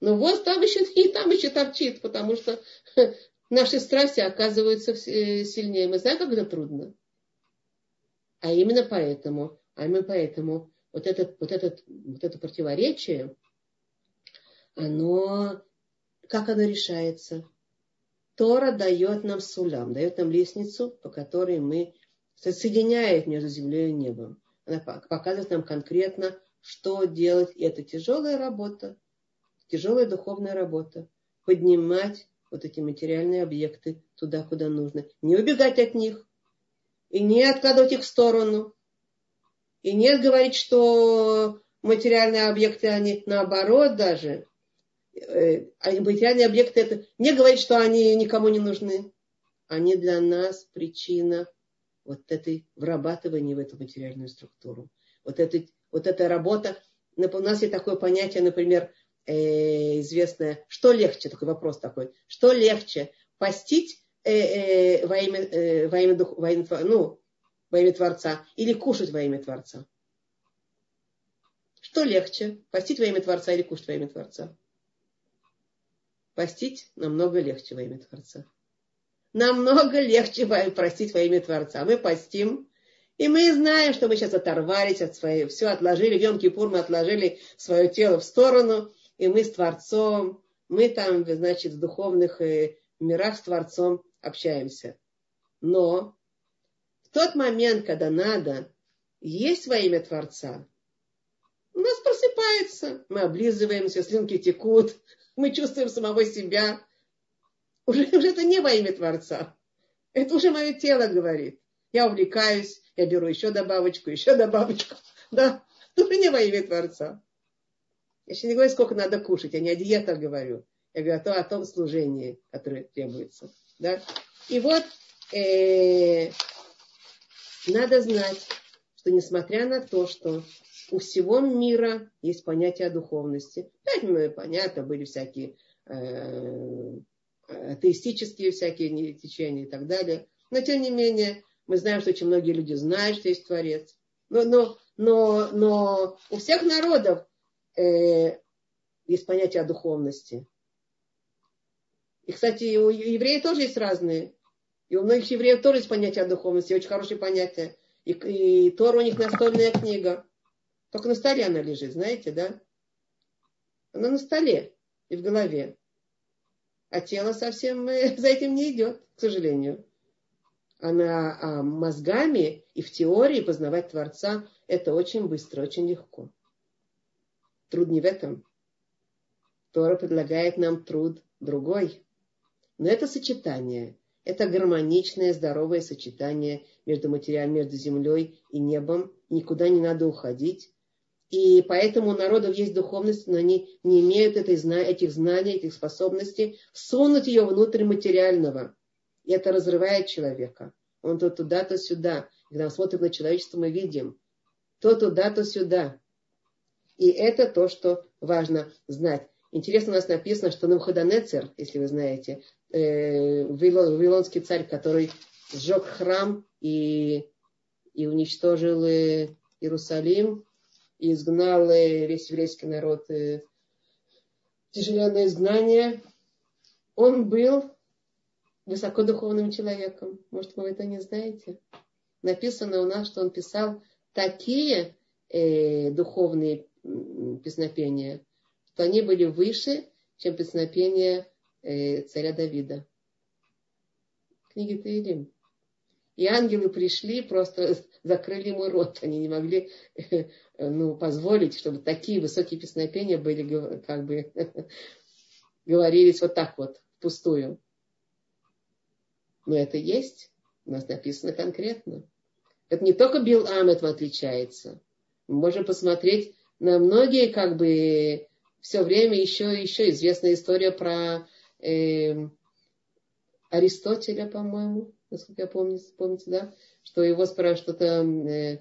Но вот там еще и там еще торчит, потому что наши страсти оказываются э, сильнее. Мы знаем, как это трудно. А именно поэтому, а именно поэтому вот, этот, вот, этот, вот это противоречие, оно, как оно решается? Тора дает нам сулям, дает нам лестницу, по которой мы соединяет между землей и небом. Она показывает нам конкретно, что делать. И это тяжелая работа, тяжелая духовная работа. Поднимать вот эти материальные объекты туда, куда нужно. Не убегать от них. И не откладывать их в сторону. И не говорить, что материальные объекты, они наоборот даже. Э, а материальные объекты, это не говорить, что они никому не нужны. Они для нас причина вот этой врабатывания в эту материальную структуру. Вот, это, вот эта работа. У нас есть такое понятие, например, э, известное, что легче, такой вопрос такой, что легче, постить э, э, во, имя, э, во, имя дух, во, имя, ну, во имя Творца или кушать во имя Творца? Что легче, постить во имя Творца или кушать во имя Творца? Постить намного легче во имя Творца намного легче простить во имя Творца. Мы постим, и мы знаем, что мы сейчас оторвались от своей, все отложили, в Йом-Кипур мы отложили свое тело в сторону, и мы с Творцом, мы там, значит, в духовных э, мирах с Творцом общаемся. Но в тот момент, когда надо есть во имя Творца, у нас просыпается, мы облизываемся, слюнки текут, мы чувствуем самого себя, уже, уже это не во имя Творца. Это уже мое тело говорит. Я увлекаюсь, я беру еще добавочку, еще добавочку. Да, это уже не во имя Творца. Я еще не говорю, сколько надо кушать, я не о диетах говорю. Я говорю о том, служении, которое требуется. Да? И вот э, надо знать, что несмотря на то, что у всего мира есть понятие о духовности. Опять понятно, были всякие э, атеистические всякие течения и так далее. Но тем не менее, мы знаем, что очень многие люди знают, что есть Творец. Но, но, но, но у всех народов э, есть понятие о духовности. И, кстати, у евреев тоже есть разные. И у многих евреев тоже есть понятие о духовности, очень хорошее понятие. И, и Тора у них настольная книга. Только на столе она лежит, знаете, да? Она на столе и в голове а тело совсем э, за этим не идет, к сожалению. Она а мозгами и в теории познавать Творца это очень быстро, очень легко. Труд не в этом. Тора предлагает нам труд другой. Но это сочетание, это гармоничное, здоровое сочетание между материалом, между землей и небом. Никуда не надо уходить. И поэтому у народов есть духовность, но они не имеют этой, этих знаний, этих способностей сунуть ее внутрь материального. И это разрывает человека. Он то туда, то сюда. Когда мы смотрим на человечество, мы видим то туда, то сюда. И это то, что важно знать. Интересно, у нас написано, что Навходонецер, если вы знаете, э, Вавилонский царь, который сжег храм и, и уничтожил э, Иерусалим, и изгнал весь еврейский народ тяжеленное изгнание, он был высокодуховным человеком. Может, вы это не знаете? Написано у нас, что он писал такие э, духовные песнопения, что они были выше, чем песнопения э, царя Давида. Книги Таилим. И ангелы пришли, просто закрыли ему рот. Они не могли ну, позволить, чтобы такие высокие песнопения были, как бы, говорились вот так вот, впустую. Но это есть. У нас написано конкретно. Это не только Билам этого отличается. Мы можем посмотреть на многие, как бы, все время еще, еще известная история про э, Аристотеля, по-моему, насколько я помню, помните, да, что его спрашивают что-то, э,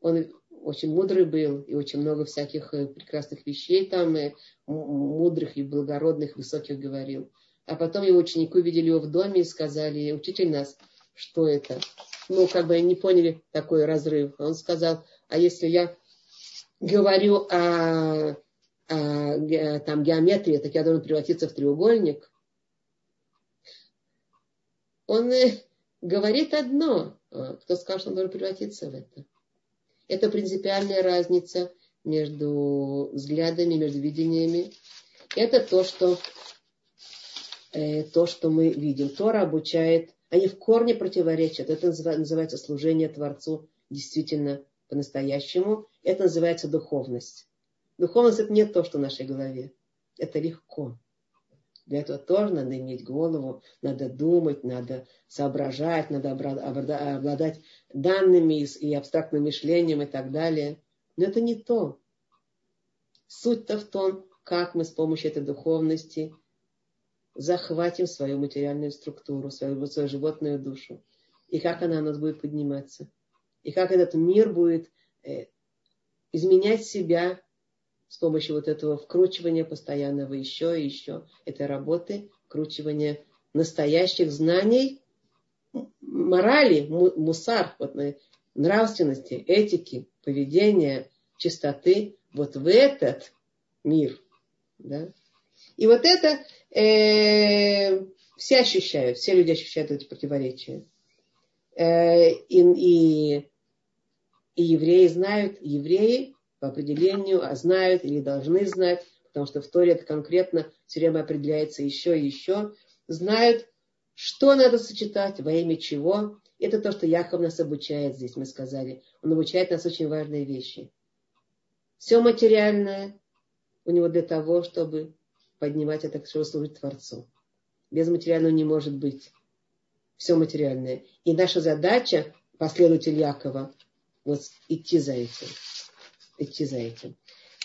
он очень мудрый был, и очень много всяких э, прекрасных вещей там, и мудрых и благородных, высоких говорил. А потом его ученики увидели его в доме и сказали, учитель нас, что это? Ну, как бы не поняли такой разрыв. Он сказал, а если я говорю о, о там, геометрии, так я должен превратиться в треугольник. Он э, говорит одно. А, кто скажет, что он должен превратиться в это? Это принципиальная разница между взглядами, между видениями. Это то, что э, то, что мы видим. Тора обучает, они в корне противоречат. Это называется служение Творцу действительно по-настоящему. Это называется духовность. Духовность это не то, что в нашей голове. Это легко. Для этого тоже надо иметь голову, надо думать, надо соображать, надо обладать данными и абстрактным мышлением и так далее. Но это не то. Суть-то в том, как мы с помощью этой духовности захватим свою материальную структуру, свою, свою животную душу. И как она у нас будет подниматься. И как этот мир будет э, изменять себя с помощью вот этого вкручивания постоянного еще и еще этой работы, вкручивания настоящих знаний, морали, мусар, вот, нравственности, этики, поведения, чистоты вот в этот мир. Да? И вот это э, все ощущают, все люди ощущают эти противоречия. Э, и, и, и евреи знают, евреи по определению а знают или должны знать, потому что в Торе это конкретно все время определяется еще и еще, знают, что надо сочетать, во имя чего. Это то, что Яков нас обучает здесь, мы сказали. Он обучает нас очень важные вещи. Все материальное у него для того, чтобы поднимать это, чтобы служить Творцу. Без материального не может быть. Все материальное. И наша задача, последователь Якова, вот идти за этим идти за этим.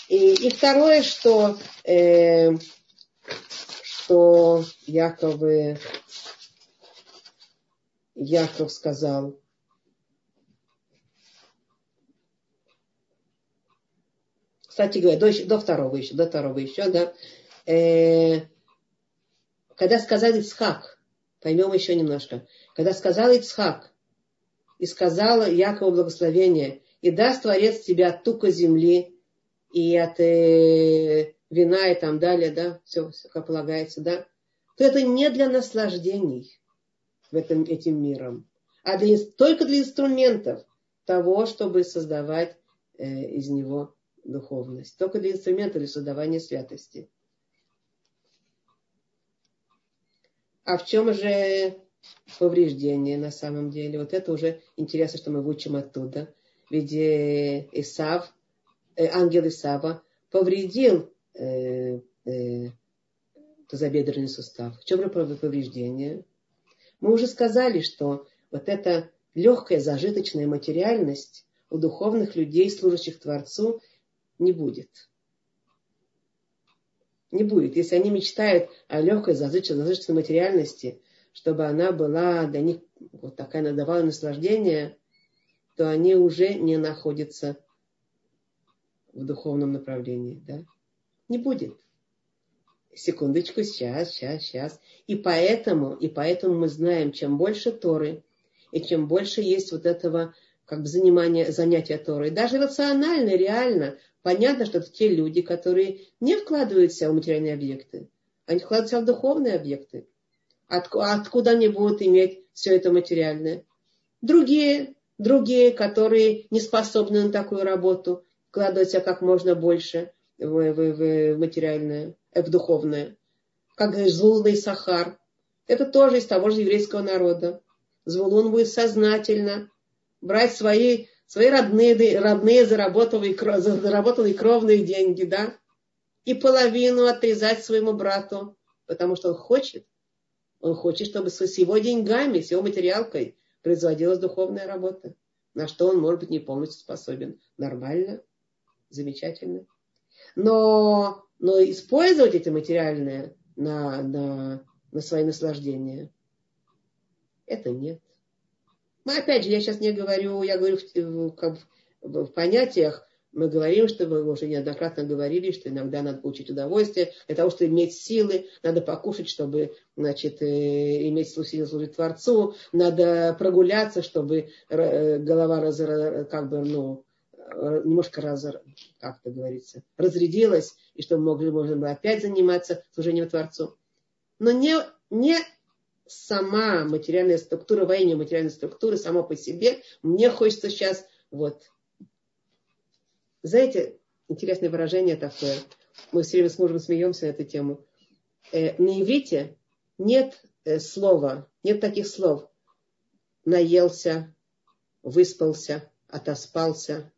И, и второе, что, э, что Яков, Яков сказал, кстати говоря, до, до второго еще, до второго еще, да, э, когда сказал Ицхак, поймем еще немножко, когда сказал Ицхак, и сказала Якову благословение, и даст Творец тебе от тука земли и от э, вина и там далее, да, все, все как полагается, да, то это не для наслаждений в этом, этим миром, а для, только для инструментов того, чтобы создавать э, из него духовность. Только для инструмента для создавания святости. А в чем же повреждение на самом деле? Вот это уже интересно, что мы выучим оттуда ведь Исав, э, ангел Исава, повредил э, э, тазобедренный сустав. В чем же повреждение? Мы уже сказали, что вот эта легкая зажиточная материальность у духовных людей, служащих Творцу, не будет. Не будет. Если они мечтают о легкой зажиточной материальности, чтобы она была для них вот такая надавала наслаждение, то они уже не находятся в духовном направлении. Да? Не будет. Секундочку, сейчас, сейчас, сейчас. И поэтому, и поэтому мы знаем, чем больше Торы, и чем больше есть вот этого как бы занимания, занятия Торой, даже рационально, реально, понятно, что это те люди, которые не вкладывают себя в материальные объекты, они вкладывают себя в духовные объекты. Откуда, откуда они будут иметь все это материальное? Другие Другие, которые не способны на такую работу, вкладывать себя как можно больше в, в, в материальное, э, в духовное. Как Звулун и Сахар. Это тоже из того же еврейского народа. Звулун будет сознательно брать свои, свои родные, родные заработанные, заработанные кровные деньги, да, и половину отрезать своему брату, потому что он хочет, он хочет, чтобы с его деньгами, с его материалкой производилась духовная работа, на что он, может быть, не полностью способен. Нормально, замечательно. Но, но использовать это материальное на, на, на свои наслаждения, это нет. Но опять же, я сейчас не говорю, я говорю в, как, в понятиях мы говорим, что мы уже неоднократно говорили, что иногда надо получить удовольствие. Для того, чтобы иметь силы, надо покушать, чтобы значит, э, иметь силы служить Творцу. Надо прогуляться, чтобы э, голова раз, как бы, ну, немножко раз, как это говорится, разрядилась, и чтобы могли, можно было опять заниматься служением Творцу. Но не, не сама материальная структура, во имя материальной структуры, сама по себе, мне хочется сейчас вот знаете, интересное выражение такое. Мы все время с мужем смеемся на эту тему. Э, на иврите нет э, слова, нет таких слов. Наелся, выспался, отоспался.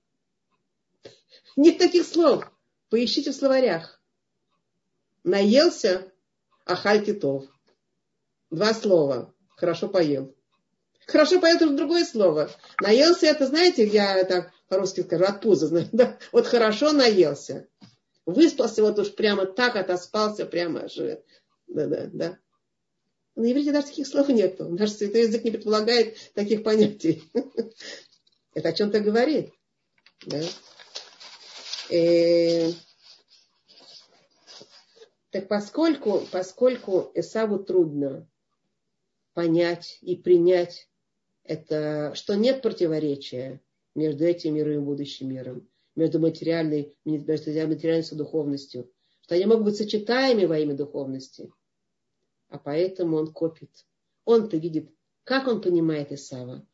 Нет таких слов. Поищите в словарях. Наелся, ахаль китов. Два слова. Хорошо поел. Хорошо поел это другое слово. Наелся это, знаете, я так по-русски скажу, от пуза. Да? Вот хорошо наелся. Выспался вот уж прямо так, отоспался прямо аж. Да, да, да. На иврите даже таких слов нету. Наш святой язык не предполагает таких понятий. Это о чем-то говорит. Да? И... Э, так поскольку, поскольку Эсаву трудно понять и принять это, что нет противоречия между этим миром и будущим миром, между материальной, между материальностью и духовностью, что они могут быть сочетаемы во имя духовности. А поэтому он копит. Он-то видит, как он понимает Исава.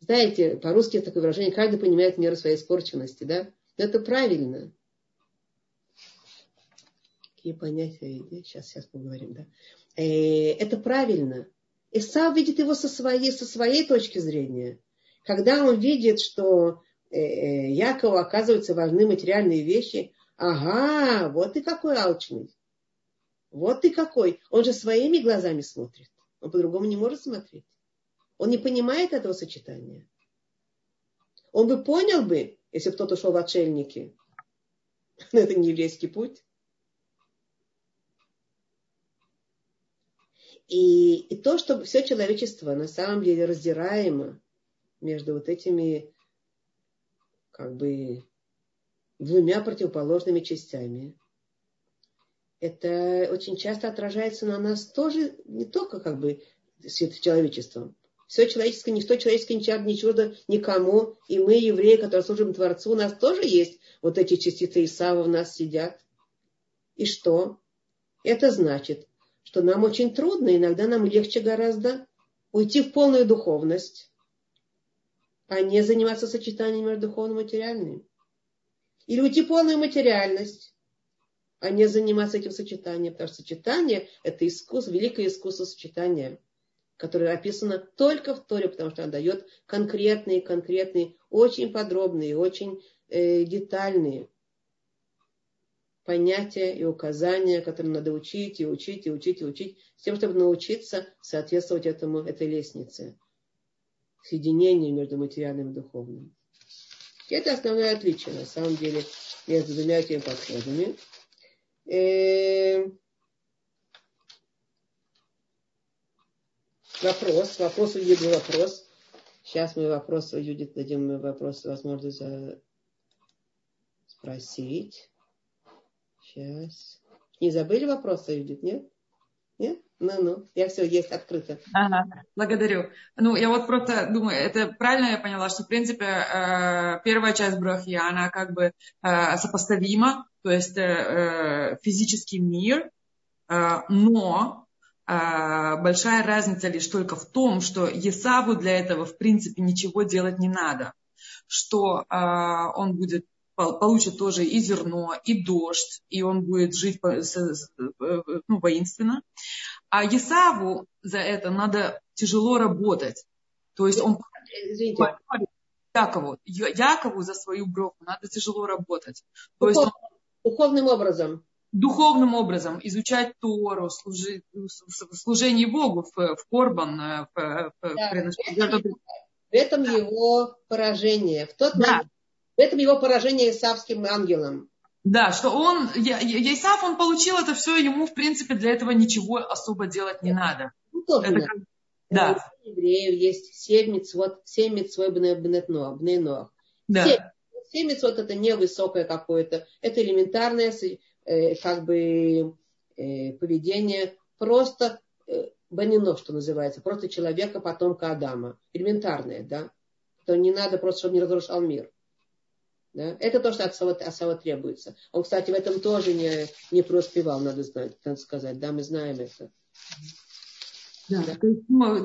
Знаете, по-русски такое выражение, каждый понимает меру своей испорченности, да? Но это правильно. Какие понятия? Сейчас, сейчас поговорим, да. Э, это правильно. Исав видит его со своей, со своей точки зрения. Когда он видит, что э, э, Якову оказываются важны материальные вещи, ага, вот ты какой алчный. Вот ты какой. Он же своими глазами смотрит. Он по-другому не может смотреть. Он не понимает этого сочетания. Он бы понял бы, если бы кто-то ушел в отшельники. Но это не еврейский путь. И, и то, что все человечество на самом деле раздираемо между вот этими как бы двумя противоположными частями, это очень часто отражается на нас тоже не только как бы человечеством. Все человеческое, никто человеческое чад, не чудо никому. И мы, евреи, которые служим Творцу, у нас тоже есть вот эти частицы Исава в нас сидят. И что? Это значит, что нам очень трудно, иногда нам легче гораздо уйти в полную духовность, а не заниматься сочетанием между духовным и материальным. Или уйти в полную материальность, а не заниматься этим сочетанием. Потому что сочетание – это искусство, великое искусство сочетания, которое описано только в Торе, потому что оно дает конкретные, конкретные, очень подробные, очень э, детальные понятия и указания, которые надо учить и учить и учить и учить, с тем, чтобы научиться соответствовать этому, этой лестнице, соединению между материальным и духовным. Это основное отличие, на самом деле, между двумя этими подходами. Э, вопрос, вопрос у Юди вопрос. Сейчас мы вопрос у Юдит дадим вопрос, возможность спросить. Сейчас. Не забыли вопросы, Юдит, нет? Нет? Ну-ну, я все, есть открыто.
Ага, благодарю. Ну, я вот просто думаю, это правильно я поняла, что, в принципе, э, первая часть брахи, она как бы э, сопоставима, то есть э, физический мир, но большая разница лишь только в том, что Есаву для этого, в принципе, ничего делать не надо, что он будет получит тоже и зерно, и дождь, и он будет жить ну, воинственно. А Есаву за это надо тяжело работать. То есть он... Извините. Якову, Якову за свою броху надо тяжело работать. То
есть он, духовным образом.
Духовным образом изучать Тору, служить, служение Богу в, в Корбан, э, в, в,
да, в этом его поражение. В тот да. момент, этом его поражение Исавским ангелом.
Да, что он, Исав, он получил это все, ему, в принципе, для этого ничего особо делать не надо.
Ну, тоже это, как, да. У евреев есть семь митцвот, семь митцвот бнетноах, бненоах. Да. Семь, семь митцвот это не высокое какое-то, это элементарное, э, как бы, э, поведение, просто э, банино, что называется, просто человека, потомка Адама. Элементарное, да. То не надо просто, чтобы не разрушал мир. Да? Это то, что от Сава, от Сава требуется. Он, кстати, в этом тоже не, не преуспевал, надо, знать, надо сказать. Да, мы знаем это.
Да, да. Ну,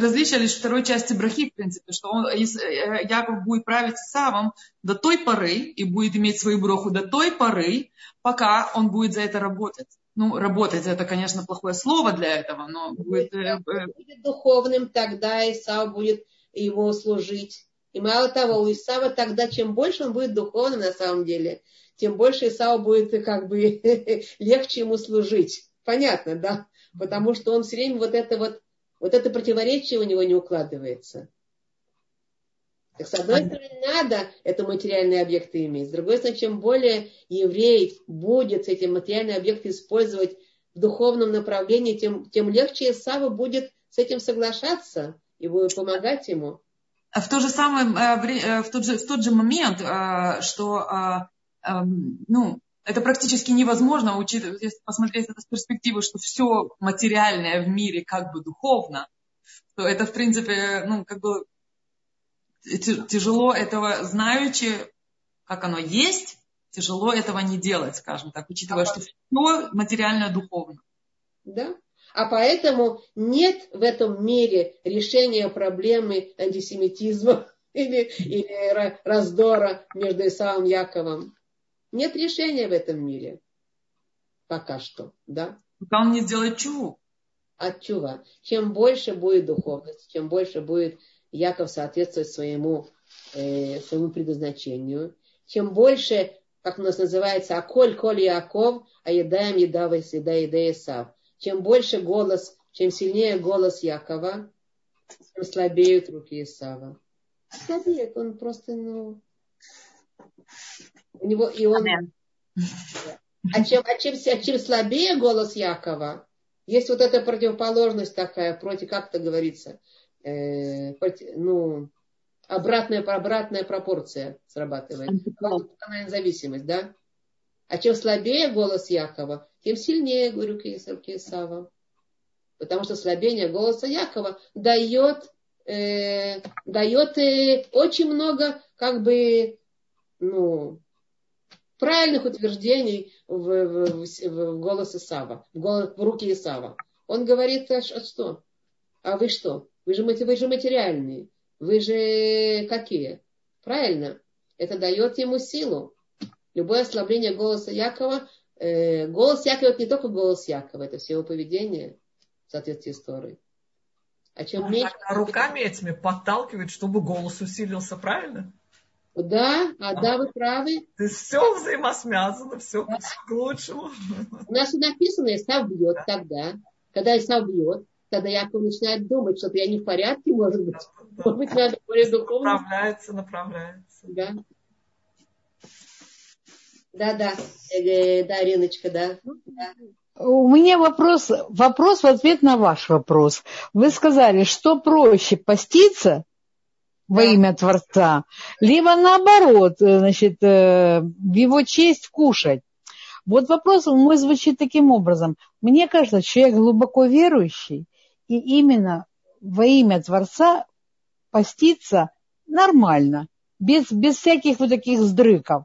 различие лишь второй части брахи, в принципе, что он, э, Яков будет править Савом до той поры и будет иметь свою броху до той поры, пока он будет за это работать. ну, работать, это, конечно, плохое слово для этого, но будет... Э,
будет духовным, тогда Исав будет ему служить. И мало того, у Исава тогда, чем больше он будет духовным на самом деле, тем больше Исау будет как бы легче ему служить. Понятно, да? Потому что он все время вот это вот, вот это противоречие у него не укладывается. Так, с одной стороны, надо это материальные объекты иметь. С другой стороны, чем более еврей будет эти материальные объекты использовать в духовном направлении, тем, тем легче Исава будет с этим соглашаться и будет помогать ему.
В, то же самое, э, э, в, тот же, в тот же момент, э, что эм, ну, это практически невозможно, учитывая, если посмотреть это с перспективы, что все материальное в мире как бы духовно, то это, в принципе, ну, как бы тяжело этого, знаючи, как оно есть, тяжело этого не делать, скажем так, учитывая, а что все материально духовно.
Да. А поэтому нет в этом мире решения проблемы антисемитизма или, или раздора между Исаом и Яковом. Нет решения в этом мире. Пока что, да?
Пока он не сделает чуву.
От чува. Чем больше будет духовность, чем больше будет Яков соответствовать своему, э, своему предназначению. Чем больше, как у нас называется, аколь, коль Яков, а едаем едава еда еда Исав. Чем больше голос, чем сильнее голос Якова, тем слабеют руки Исава. Слабеет, он просто, ну... У него, и он... А чем, а, чем, а чем слабее голос Якова, есть вот эта противоположность такая, против, как это говорится, э, ну, обратная, обратная пропорция срабатывает. Она зависимость, да? А чем слабее голос Якова, тем сильнее, говорю Кесава. Потому что слабение голоса Якова дает, э, дает э, очень много, как бы, ну, правильных утверждений в, в, в, в голос Исава, в, голос, в руки Исава. Он говорит, а, а что? А вы что? Вы же, вы же материальные. Вы же какие? Правильно. Это дает ему силу. Любое ослабление голоса Якова, э, голос Якова это не только голос Якова, это все его поведение в соответствии с Торой.
А чем а, меньше... А руками этими подталкивает, чтобы голос усилился, правильно?
Да, а, а да, вы правы.
Есть все взаимосвязано, все да. к лучшему.
У нас и написано, Исав бьет да. тогда. Когда Исав бьет, тогда Яков начинает думать, что я не в порядке, может быть. Да, может быть, надо более духовно.
Направляется, направляется.
Да. Да, да, э, да, Риночка, да. да.
У меня вопрос, вопрос в ответ на ваш вопрос. Вы сказали, что проще поститься во имя Творца, либо наоборот, э, значит, э, в его честь кушать. Вот вопрос мой звучит таким образом. Мне кажется, человек глубоко верующий, и именно во имя Творца поститься нормально, без, без всяких вот таких сдрыков.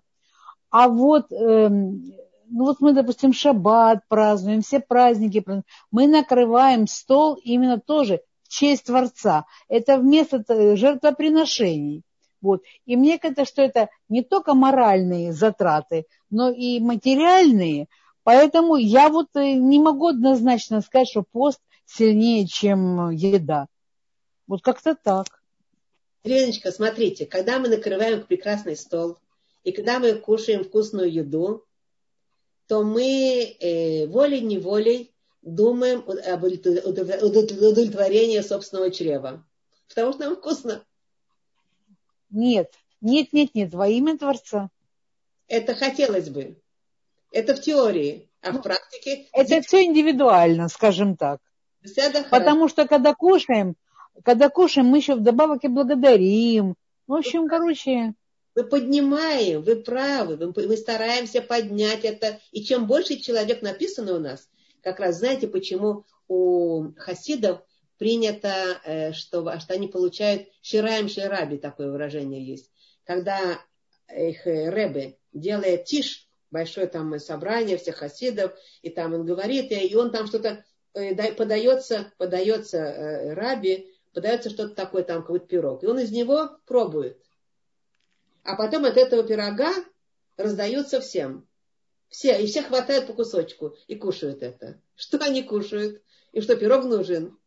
А вот, э, ну вот мы, допустим, шаббат празднуем, все праздники празднуем, мы накрываем стол именно тоже честь Творца. Это вместо жертвоприношений. Вот. И мне кажется, что это не только моральные затраты, но и материальные. Поэтому я вот э, не могу однозначно сказать, что пост сильнее, чем еда. Вот как-то так.
Леночка, смотрите, когда мы накрываем прекрасный стол, и когда мы кушаем вкусную еду, то мы э, волей-неволей думаем об удовлетворении собственного чрева. Потому что нам вкусно.
Нет, нет, нет, нет, во имя Творца.
Это хотелось бы. Это в теории, а в ну, практике...
Это здесь... все индивидуально, скажем так. Потому что когда кушаем, когда кушаем, мы еще вдобавок и благодарим. В общем, короче...
Мы поднимаем, вы правы, мы стараемся поднять это. И чем больше человек написано у нас, как раз знаете, почему у хасидов принято, э, что, что они получают шираем шираби, такое выражение есть. Когда их э, Рэбе делает тиш, большое там собрание всех хасидов, и там он говорит, и он там что-то э, подается, подается раби, подается что-то такое, там какой-то пирог, и он из него пробует. А потом от этого пирога раздаются всем. Все, и все хватают по кусочку и кушают это. Что они кушают? И что пирог нужен?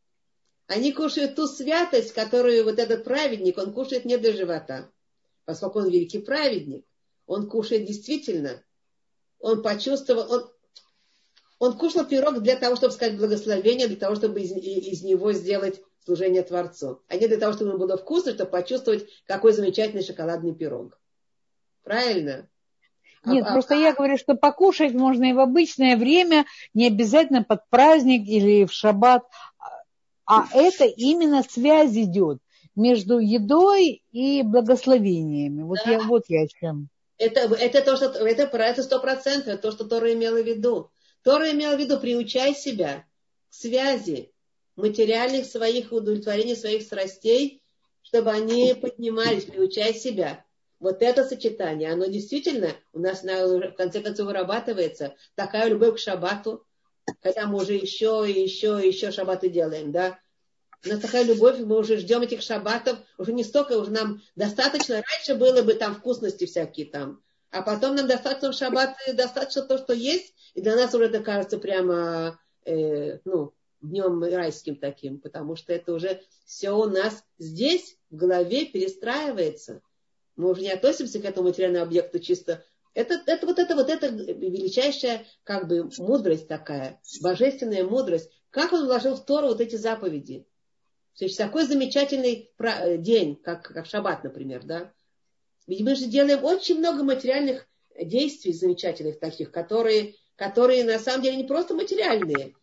Они кушают ту святость, которую вот этот праведник, он кушает не для живота. Поскольку он великий праведник, он кушает действительно. Он почувствовал, он, он кушал пирог для того, чтобы сказать благословение, для того, чтобы из, из него сделать служение Творцу, а не для того, чтобы ему было вкусно, чтобы почувствовать, какой замечательный шоколадный пирог. Правильно?
Нет, а, просто а... я говорю, что покушать можно и в обычное время, не обязательно под праздник или в шаббат, а это именно связь идет между едой и благословениями. Вот да. я вот я о чем.
Это, это то, что это, это сто процентов, то, что Тора имела в виду. Тора имела в виду, приучай себя к связи материальных своих удовлетворений своих страстей, чтобы они поднимались, приучай себя. Вот это сочетание, оно действительно у нас на, в конце концов вырабатывается. Такая любовь к шаббату, когда мы уже еще и еще и еще шаббаты делаем, да. У нас такая любовь, мы уже ждем этих шаббатов, уже не столько, уже нам достаточно, раньше было бы там вкусности всякие там, а потом нам достаточно в шаббаты, достаточно то, что есть, и для нас уже это кажется прямо, э, ну, днем райским таким, потому что это уже все у нас здесь, в голове перестраивается. Мы уже не относимся к этому материальному объекту чисто. Это, это вот это вот это величайшая как бы мудрость такая, божественная мудрость. Как он вложил в Тору вот эти заповеди? То есть такой замечательный день, как, как шаббат, например, да? Ведь мы же делаем очень много материальных действий замечательных таких, которые, которые на самом деле не просто материальные.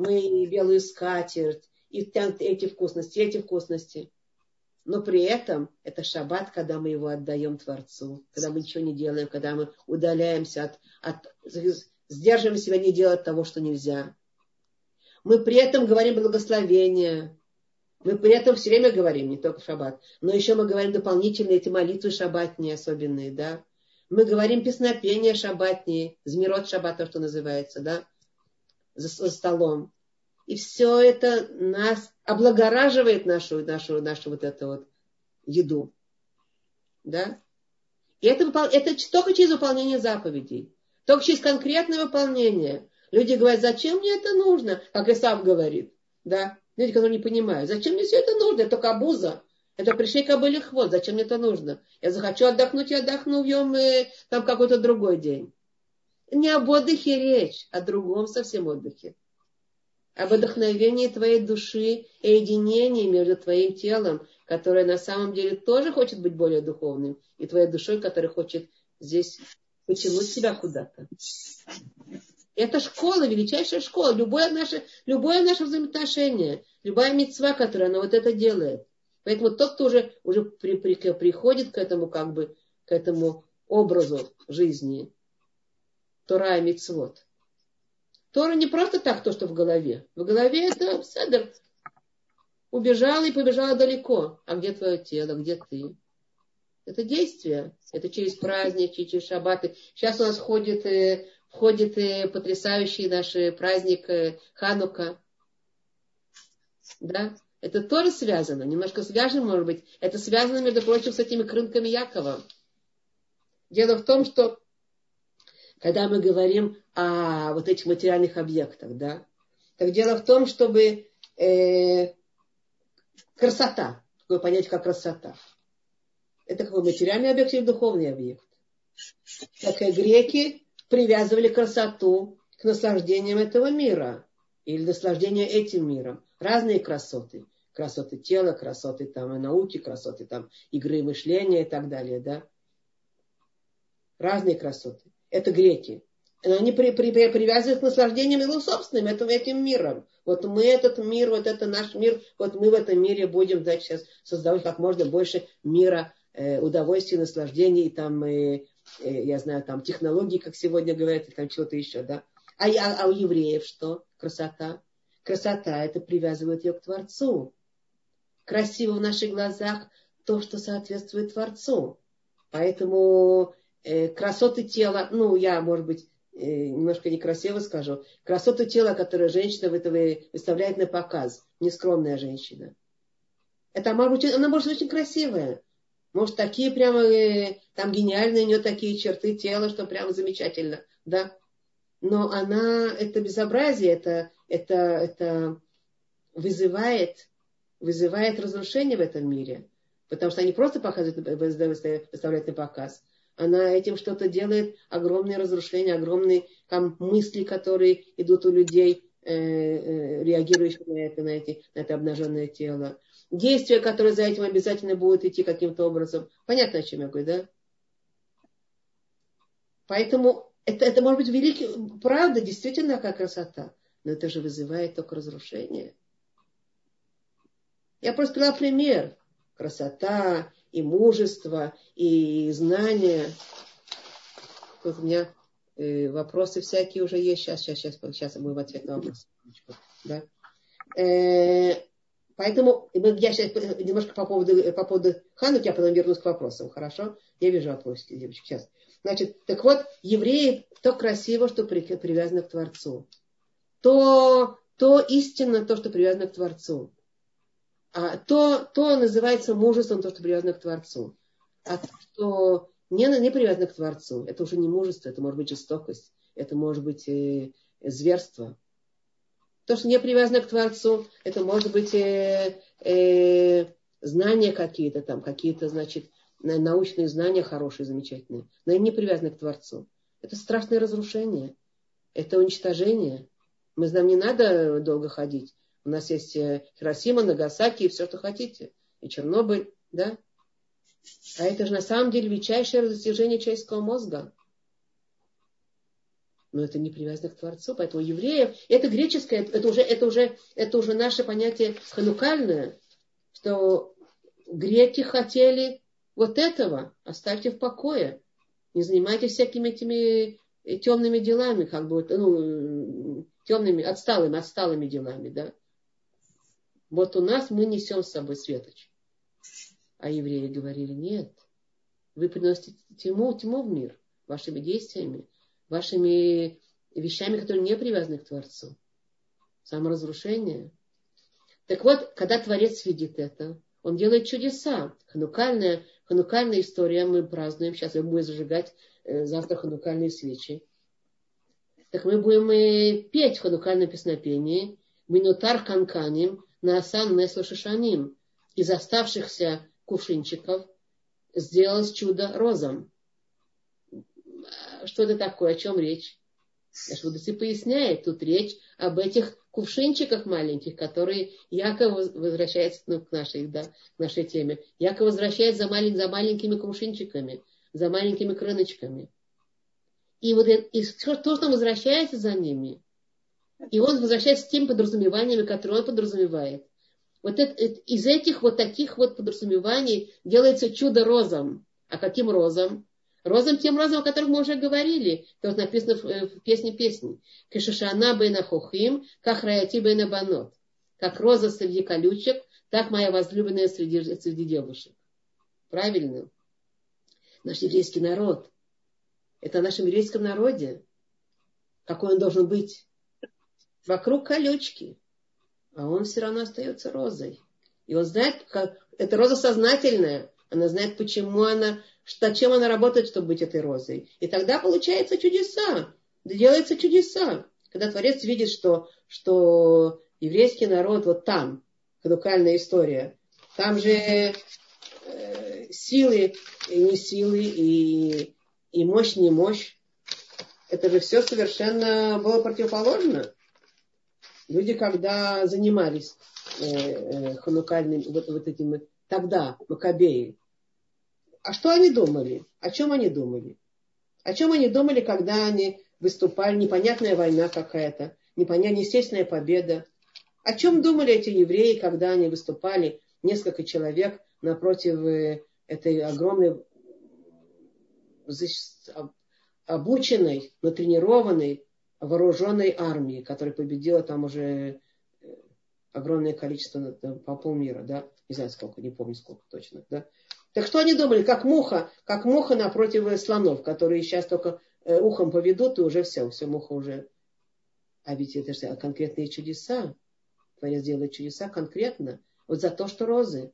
Мы белую скатерть, и эти вкусности, эти вкусности. Но при этом это шаббат, когда мы его отдаем Творцу, когда мы ничего не делаем, когда мы удаляемся от, от сдерживаем себя не делать того, что нельзя. Мы при этом говорим благословение, мы при этом все время говорим, не только в шаббат, но еще мы говорим дополнительные эти молитвы шаббатные особенные, да. Мы говорим песнопения шаббатные, змирот шаббат, то, что называется, да, за, столом. И все это нас облагораживает нашу, нашу, нашу вот эту вот еду. Да? И это, это только через выполнение заповедей. Только через конкретное выполнение. Люди говорят, зачем мне это нужно? Как и сам говорит. Да? Люди, которые не понимают, зачем мне все это нужно? Это кабуза. Это пришли кобыли хвост. Зачем мне это нужно? Я захочу отдохнуть, я отдохну в и там какой-то другой день. Не об отдыхе речь, о другом совсем отдыхе. Об вдохновении твоей души и единении между твоим телом, которое на самом деле тоже хочет быть более духовным, и твоей душой, которая хочет здесь потянуть себя куда-то. Это школа, величайшая школа. Любое наше, любое наше взаимоотношение, любая мецва, которая она вот это делает. Поэтому тот, кто уже, уже при, при, приходит к этому, как бы, к этому образу жизни, Тора и Мицвод. Тора не просто так то, что в голове. В голове это седер. Убежала и побежала далеко. А где твое тело, где ты? Это действие. Это через праздники, через шаббаты. Сейчас у нас ходит, э, входит э, потрясающий наш праздник э, Ханука. Да? Это тоже связано. Немножко связано, может быть. Это связано, между прочим, с этими крынками Якова. Дело в том, что когда мы говорим о вот этих материальных объектах, да, так дело в том, чтобы э, красота, такое понятие, как красота, это какой материальный объект или духовный объект. Так и греки привязывали красоту к наслаждениям этого мира или наслаждению этим миром. Разные красоты. Красоты тела, красоты там и науки, красоты там игры мышления и так далее, да. Разные красоты это греки. Они при, при, при, привязывают к наслаждениям его собственным, этим, этим миром. Вот мы этот мир, вот это наш мир, вот мы в этом мире будем значит, сейчас создавать как можно больше мира, э, удовольствия, наслаждений, там, э, э, я знаю, там, технологий, как сегодня говорят, и там чего-то еще, да. А, а, а у евреев что? Красота. Красота, это привязывает ее к Творцу. Красиво в наших глазах то, что соответствует Творцу. Поэтому красоты тела, ну, я, может быть, э, немножко некрасиво скажу, красоту тела, которую женщина выставляет на показ, нескромная женщина. Это может быть, она может быть очень красивая. Может, такие прямо, э, там гениальные у нее такие черты тела, что прямо замечательно. да, но она, это безобразие, это, это, это вызывает, вызывает разрушение в этом мире. Потому что они просто показывают, выставляют на показ. Она этим что-то делает, огромные разрушения, огромные там, мысли, которые идут у людей, э, э, реагирующие на это, на, эти, на это обнаженное тело. Действия, которые за этим обязательно будут идти каким-то образом. Понятно, о чем я говорю, да? Поэтому это, это может быть великий, правда, действительно как красота. Но это же вызывает только разрушение. Я просто привела пример. Красота и мужество, и знания. Тут у меня э, вопросы всякие уже есть. Сейчас, сейчас, сейчас, сейчас мы в ответ на вопрос. Да? Э, поэтому я сейчас немножко по поводу, по поводу Хануки, я потом вернусь к вопросам. Хорошо? Я вижу вопросы, девочки. Сейчас. Значит, так вот, евреи то красиво, что привязано к Творцу. То, то истинно то, что привязано к Творцу то, то называется мужеством, то, что привязано к Творцу. А то, что не, не привязано к Творцу, это уже не мужество, это может быть жестокость, это может быть э, зверство. То, что не привязано к Творцу, это может быть э, э, знания какие-то там, какие-то, значит, научные знания хорошие, замечательные, но они не привязаны к Творцу. Это страшное разрушение, это уничтожение. Мы нам не надо долго ходить. У нас есть э, Хиросима, Нагасаки и все, что хотите. И Чернобыль, да? А это же на самом деле величайшее достижение человеческого мозга. Но это не привязано к Творцу. Поэтому евреев, это греческое, это уже, это уже, это уже наше понятие ханукальное, что греки хотели вот этого, оставьте в покое. Не занимайтесь всякими этими темными делами, как бы, ну, темными, отсталыми, отсталыми делами, да. Вот у нас мы несем с собой светоч. А евреи говорили, нет, вы приносите тьму, тьму в мир вашими действиями, вашими вещами, которые не привязаны к Творцу. Саморазрушение. Так вот, когда Творец видит это, он делает чудеса. Ханукальная, ханукальная история мы празднуем. Сейчас мы будем зажигать э, завтра ханукальные свечи. Так мы будем и петь в ханукальном песнопении. Минутар канканим на Асан Неслу Шишаним. Из оставшихся кувшинчиков сделалось чудо розом. Что это такое? О чем речь? Ашвудасы поясняет, тут речь об этих кувшинчиках маленьких, которые Яков возвращается ну, к, нашей, да, к нашей теме. Яков возвращается за, малень, за маленькими кувшинчиками, за маленькими крыночками. И вот и то, что возвращается за ними, и он возвращается с теми подразумеваниями, которые он подразумевает. Вот это, из этих вот таких вот подразумеваний делается чудо розом. А каким розом? Розом тем розом, о котором мы уже говорили. Это вот написано в, э, в песне песни. Кешишана бейна хохим, как раяти бейна банот. Как роза среди колючек, так моя возлюбленная среди, среди девушек. Правильно? Наш еврейский народ. Это о нашем еврейском народе. Какой он должен быть? Вокруг колючки, а он все равно остается розой. И он знает, как эта роза сознательная, она знает, почему она, что, чем она работает, чтобы быть этой розой. И тогда получается чудеса, делается чудеса. Когда Творец видит, что, что еврейский народ вот там, хадукальная история, там же э, силы и не силы, и, и мощь не мощь. Это же все совершенно было противоположно. Люди, когда занимались э, э, ханукальным, вот, вот этим, тогда, Макабеи, а что они думали? О чем они думали? О чем они думали, когда они выступали, непонятная война какая-то, непонятная, естественная победа? О чем думали эти евреи, когда они выступали, несколько человек напротив э, этой огромной обученной, натренированной вооруженной армии, которая победила там уже э, огромное количество, по полмира, да, не знаю сколько, не помню сколько точно, да. Так что они думали, как муха, как муха напротив слонов, которые сейчас только э, ухом поведут, и уже все, все, муха уже. А ведь это же конкретные чудеса. Творец делает чудеса конкретно. Вот за то, что розы.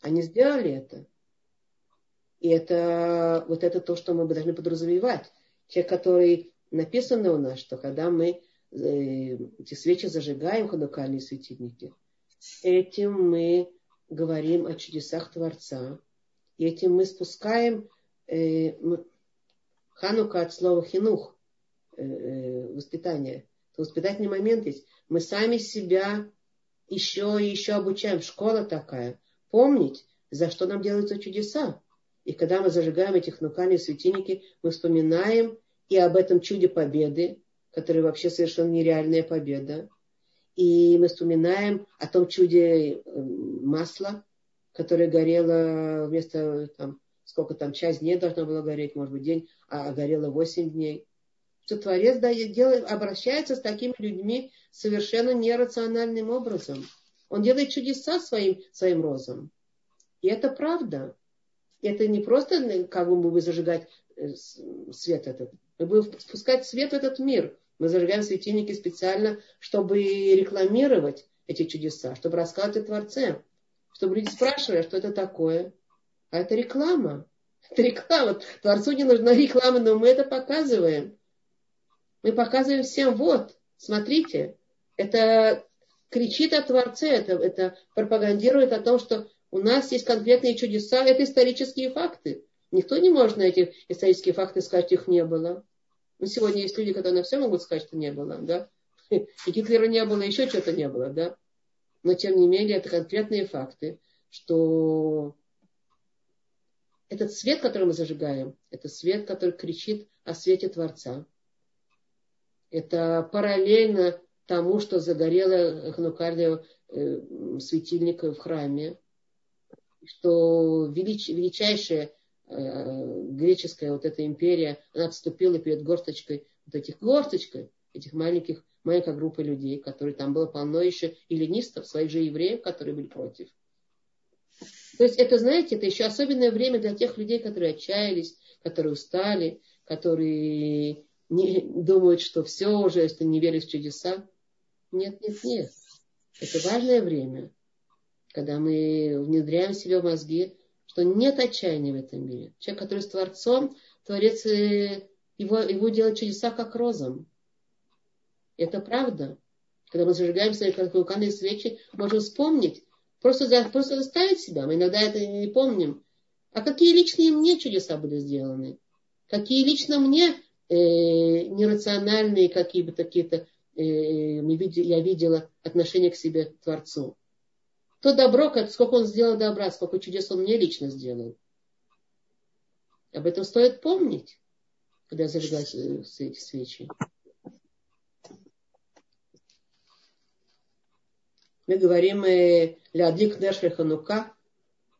Они сделали это. И это вот это то, что мы должны подразумевать. Человек, который написано у нас, что когда мы э, эти свечи зажигаем, ханукальные светильники, этим мы говорим о чудесах Творца, этим мы спускаем э, ханука от слова хинух, э, воспитание. Это воспитательный момент есть. Мы сами себя еще и еще обучаем. Школа такая. Помнить, за что нам делаются чудеса. И когда мы зажигаем эти хнукальные светильники, мы вспоминаем и об этом чуде победы, который вообще совершенно нереальная победа. И мы вспоминаем о том чуде э, масла, которое горело вместо там, сколько там, часть дней должно было гореть, может быть, день, а горело восемь дней. Что Творец дает, делает, обращается с такими людьми совершенно нерациональным образом. Он делает чудеса своим, своим розом. И это правда. Это не просто, как бы мы будем зажигать э, свет этот. Мы будем спускать свет в этот мир. Мы зажигаем светильники специально, чтобы рекламировать эти чудеса, чтобы рассказывать о Творце. Чтобы люди спрашивали, а что это такое. А это реклама. Это реклама. Творцу не нужна реклама, но мы это показываем. Мы показываем всем, вот, смотрите, это кричит о Творце, это, это пропагандирует о том, что у нас есть конкретные чудеса, это исторические факты. Никто не может на эти исторические факты сказать, их не было. Но сегодня есть люди, которые на все могут сказать, что не было, да. И Гитлера не было, еще что-то не было, да. Но тем не менее, это конкретные факты, что этот свет, который мы зажигаем, это свет, который кричит о свете Творца. Это параллельно тому, что загорело ханукальный э, светильник в храме что велич, величайшая э, греческая вот эта империя, она отступила перед горсточкой, вот этих горсточкой, этих маленьких, маленькой группы людей, которые там было полно еще эллинистов, своих же евреев, которые были против. То есть это, знаете, это еще особенное время для тех людей, которые отчаялись, которые устали, которые не, думают, что все уже, если не верят в чудеса. Нет, нет, нет. Это важное время когда мы внедряем в себе в мозги, что нет отчаяния в этом мире. Человек, который с Творцом, Творец э, его, его делает чудеса, как розом. Это правда. Когда мы зажигаем свои вулканные свечи, можем вспомнить, просто, просто заставить себя. Мы иногда это не помним. А какие личные мне чудеса были сделаны? Какие лично мне э, нерациональные какие-то какие-то э, я видела отношения к себе Творцу? То добро, как, сколько он сделал добра, сколько чудес он мне лично сделал. Об этом стоит помнить, когда зажигать э, свечи. Мы говорим э, «Лядлик нешер ханука».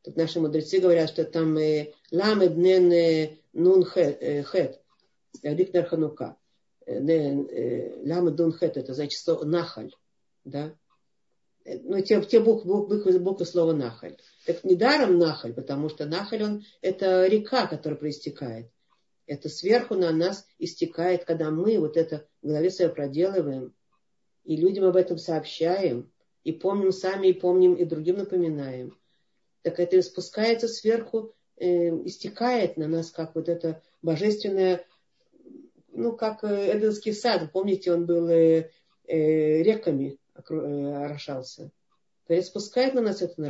Тут наши мудрецы говорят, что там э, «Лам эбнен нун хет». «Лядлик нер ханука». «Лам эдун хет» – это значит нахаль. Да? Ну, те, те буквы, буквы, буквы слова нахаль. Так недаром нахаль, потому что нахаль, он, это река, которая проистекает. Это сверху на нас истекает, когда мы вот это в голове своей проделываем, и людям об этом сообщаем, и помним сами, и помним, и другим напоминаем. Так это спускается сверху, э, истекает на нас, как вот это божественное, ну, как э, Эденский сад. Помните, он был э, э, реками Э, орошался. Творец спускает на нас это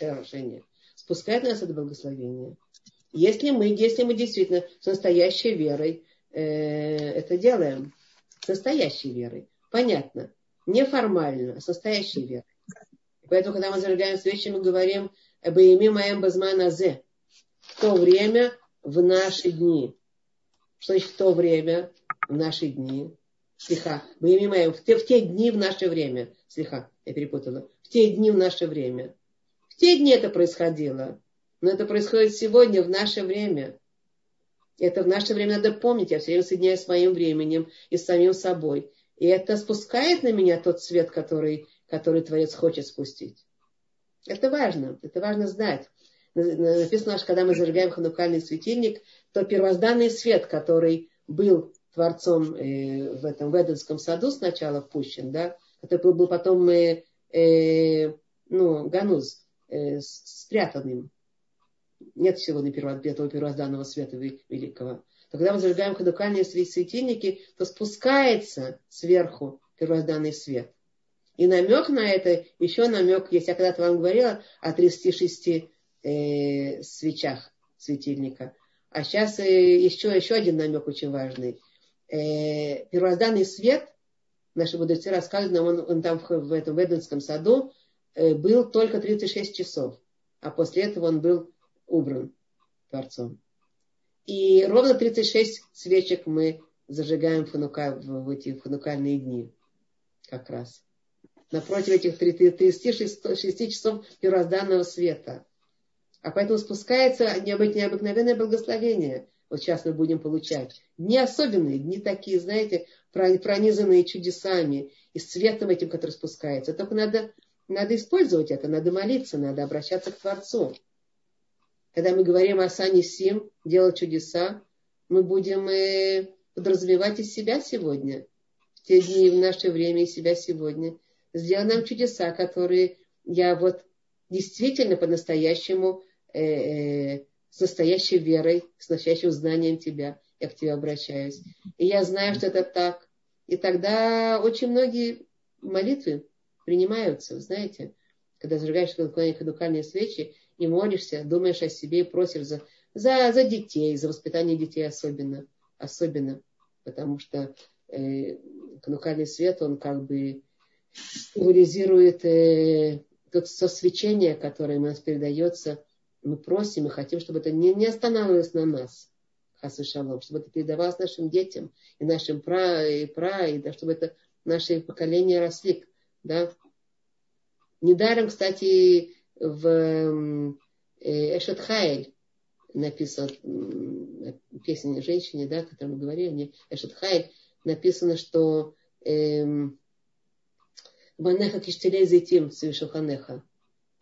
орошение, спускает на нас это благословение. Если мы, если мы действительно с настоящей верой э, это делаем, с настоящей верой, понятно, не формально, а с настоящей верой. Поэтому, когда мы зажигаем свечи, мы говорим «Баими маем базман азе» в то время, в наши дни. Что значит в то время, в наши дни? Слиха. Мы имеем в те, в те дни в наше время. Слиха, я перепутала. В те дни в наше время. В те дни это происходило. Но это происходит сегодня, в наше время. Это в наше время надо помнить. Я все время соединяюсь с моим временем и с самим собой. И это спускает на меня тот свет, который, который Творец хочет спустить. Это важно. Это важно знать. Написано, что когда мы зажигаем ханукальный светильник, то первозданный свет, который был Творцом э, в этом в Эденском саду сначала впущен, да, который был потом э, э, ну, Гануз, э, спрятанным. Нет всего на перво, этого первозданного света великого. то когда мы зажигаем ханукальные светильники, то спускается сверху первозданный свет. И намек на это, еще намек есть. Я когда-то вам говорила о 36 э, свечах светильника. А сейчас э, еще, еще один намек очень важный. Э, первозданный свет, наши мудрецы рассказывают он, он там в, в этом Эденском саду э, был только 36 часов. А после этого он был убран Творцом. И ровно 36 свечек мы зажигаем ханука, в, в эти ханукальные дни. Как раз. Напротив этих 36 часов первозданного света. А поэтому спускается необыкновенное благословение. Вот сейчас мы будем получать. Дни особенные, дни такие, знаете, пронизанные чудесами и светом этим, который спускается. Только надо, надо использовать это, надо молиться, надо обращаться к Творцу. Когда мы говорим о Сане Сим, делать чудеса, мы будем э, подразумевать из себя сегодня, в те дни, в наше время, из себя сегодня. Сделай нам чудеса, которые я вот действительно по-настоящему э, э, с настоящей верой, с настоящим знанием тебя, я к тебе обращаюсь. И я знаю, что это так. И тогда очень многие молитвы принимаются, знаете, когда зажигаешь хадукальные свечи и молишься, думаешь о себе и просишь за, за, за детей, за воспитание детей особенно, особенно, потому что э, хадукальный свет, он как бы символизирует э, то свечение, которое у нас передается мы просим и хотим, чтобы это не, не останавливалось на нас, хасу шалом, чтобы это передавалось нашим детям и нашим пра и пра, и да, чтобы это наши поколения росли. Да? Недаром, кстати, в э, Эшет Хайль написано, песня женщине, да, о которой мы говорили, Эшет Хайль, написано, что эм, Банеха киштелей зайтим свишуханеха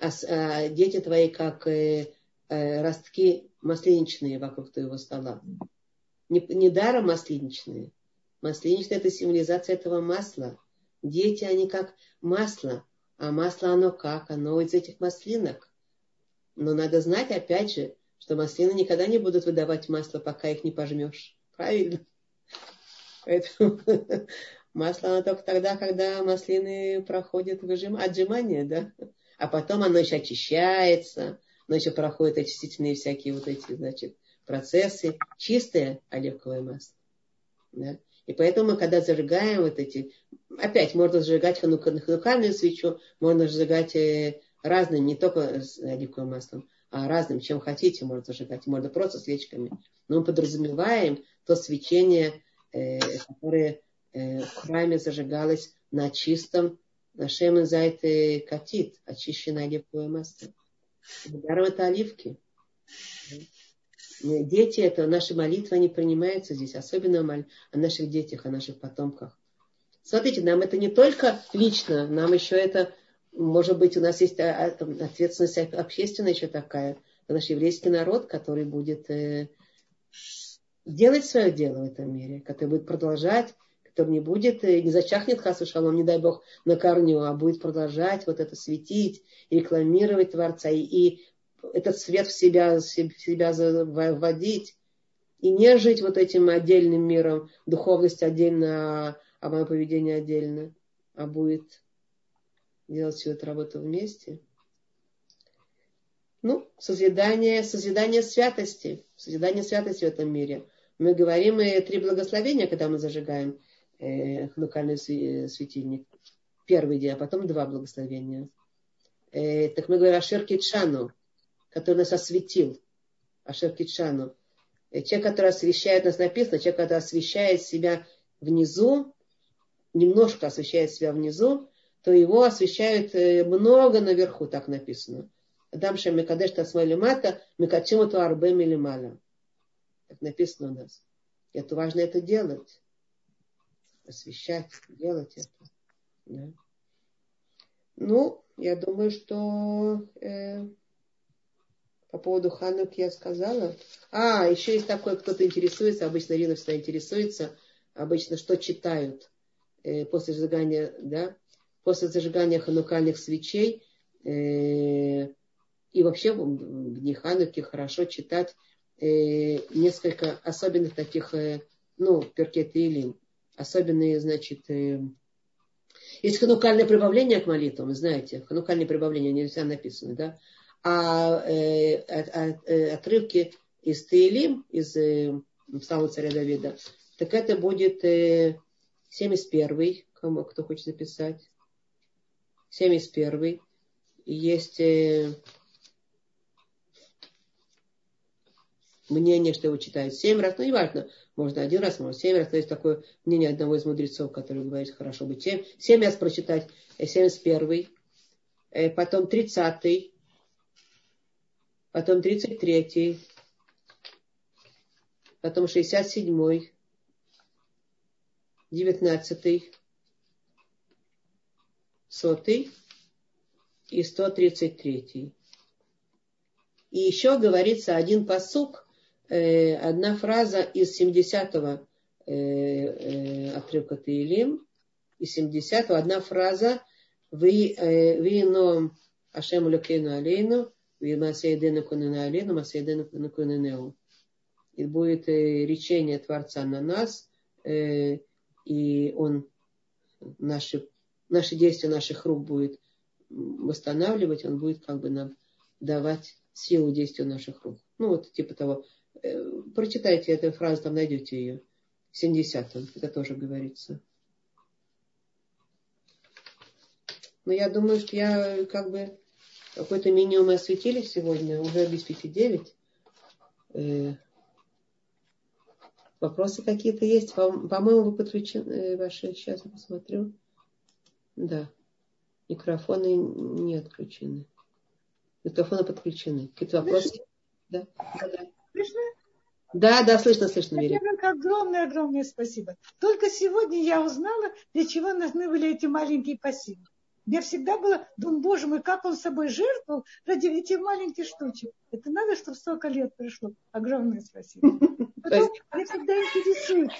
дети твои как э, э, ростки масленичные вокруг твоего стола. Не, не даром масленичные. Масленичные это символизация этого масла. Дети, они как масло. А масло оно как? Оно из этих маслинок. Но надо знать, опять же, что маслины никогда не будут выдавать масло, пока их не пожмешь. Правильно? Поэтому масло оно только тогда, когда маслины проходят выжим... отжимание, да? А потом оно еще очищается, оно еще проходит очистительные всякие вот эти, значит, процессы. Чистое оливковое масло. Да? И поэтому мы, когда зажигаем вот эти, опять можно зажигать ханукальную свечу, можно зажигать э, разным, не только с оливковым маслом, а разным, чем хотите, можно зажигать. Можно просто свечками. Но мы подразумеваем то свечение, э, которое э, в храме зажигалось на чистом Нашем зайт катит, очищенное оливковое масло. Даром это оливки. Дети, это наши молитвы, они принимаются здесь, особенно о наших детях, о наших потомках. Смотрите, нам это не только лично, нам еще это, может быть, у нас есть ответственность общественная еще такая, это наш еврейский народ, который будет э, делать свое дело в этом мире, который будет продолжать который не будет, э, не зачахнет хасу шалом, не дай бог, на корню, а будет продолжать вот это светить, рекламировать Творца и, и этот свет в себя, в себя вводить. И не жить вот этим отдельным миром, духовность отдельно, а мое поведение отдельно, а будет делать всю эту работу вместе. Ну, созидание, созидание святости, созидание святости в этом мире. Мы говорим и три благословения, когда мы зажигаем э, ханукальный светильник. Первый день, а потом два благословения. Э, так мы говорим Ашер Китшану, который нас осветил. Ашер Китшану. Э, человек, который освещает, нас написано, человек, который освещает себя внизу, немножко освещает себя внизу, то его освещают э, много наверху, так написано. Адам Шем Мекадеш Тасмай Мата, Мекачим Ату Арбе Милималя. Так написано у нас. Это важно это делать освещать, делать это. Да. Ну, я думаю, что э, по поводу Ханук я сказала. А, еще есть такой, кто-то интересуется, обычно Рина всегда интересуется, обычно что читают э, после зажигания, да, после зажигания ханукальных свечей. Э, и вообще в дни Хануки хорошо читать э, несколько особенных таких, э, ну, перкет и илим. Особенные, значит, э, есть ханукальное прибавление к молитвам, знаете, ханукальное прибавление, нельзя написано, да? А э, э, отрывки из Таилим, из э, Псалма царя Давида, так это будет э, 71-й, кому, кто хочет записать. 71-й. Есть э, мнение, что его читают семь раз, ну, не важно, можно один раз, можно семь раз, но есть такое мнение одного из мудрецов, который говорит, хорошо бы семь, семь раз прочитать, э, семьдесят первый, э, потом тридцатый, потом тридцать третий, потом шестьдесят седьмой, девятнадцатый, сотый и сто тридцать третий. И еще говорится один посук, Э, одна фраза из 70-го э, э, отрывка Таилим, из 70-го одна фраза «Вы но Ашем Лукейну Алейну, Масейдену Кунена Алейну, Масейдену Куненеу». И будет речение Творца на нас, и он наши, наши действия наших рук будет восстанавливать, он будет как бы нам давать силу действия наших рук. Ну, вот типа того, Э, прочитайте эту фразу, там найдете ее. В 70-м, это тоже говорится. Но я думаю, что я как бы какой-то минимум осветили сегодня, уже без пяти девять. Э, вопросы какие-то есть? По-моему, вы подключены, э, ваши, сейчас я посмотрю. Да, микрофоны не отключены. Микрофоны подключены. Какие-то вопросы? Да, да, да. Слышно? Да, да, слышно, слышно, Мири.
Огромное-огромное спасибо. Только сегодня я узнала, для чего нужны были эти маленькие пассивы. Мне всегда было, думаю, боже мой, как он собой жертвовал ради этих маленьких штучек. Это надо, чтобы столько лет прошло. Огромное спасибо. Потом меня всегда интересует,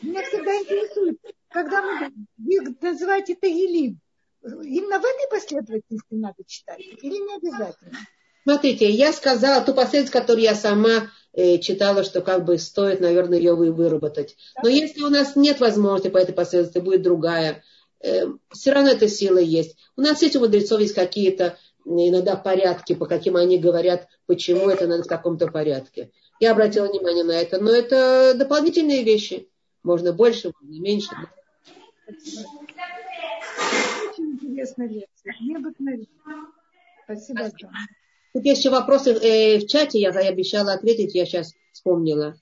меня всегда интересует, когда вы называете Тагилим, именно в этой последовательности надо читать или не обязательно?
Смотрите, я сказала ту последовательность, которую я сама э, читала, что как бы стоит, наверное, ее выработать. Но если у нас нет возможности по этой последовательности, будет другая, э, все равно эта сила есть. У нас есть у мудрецов есть какие-то иногда порядки, по каким они говорят, почему это надо в каком-то порядке. Я обратила внимание на это, но это дополнительные вещи. Можно больше, можно меньше.
Очень интересная лекция, необыкновенно. Спасибо огромное.
Тут есть еще вопросы э, в чате, я, обещала ответить, я сейчас вспомнила.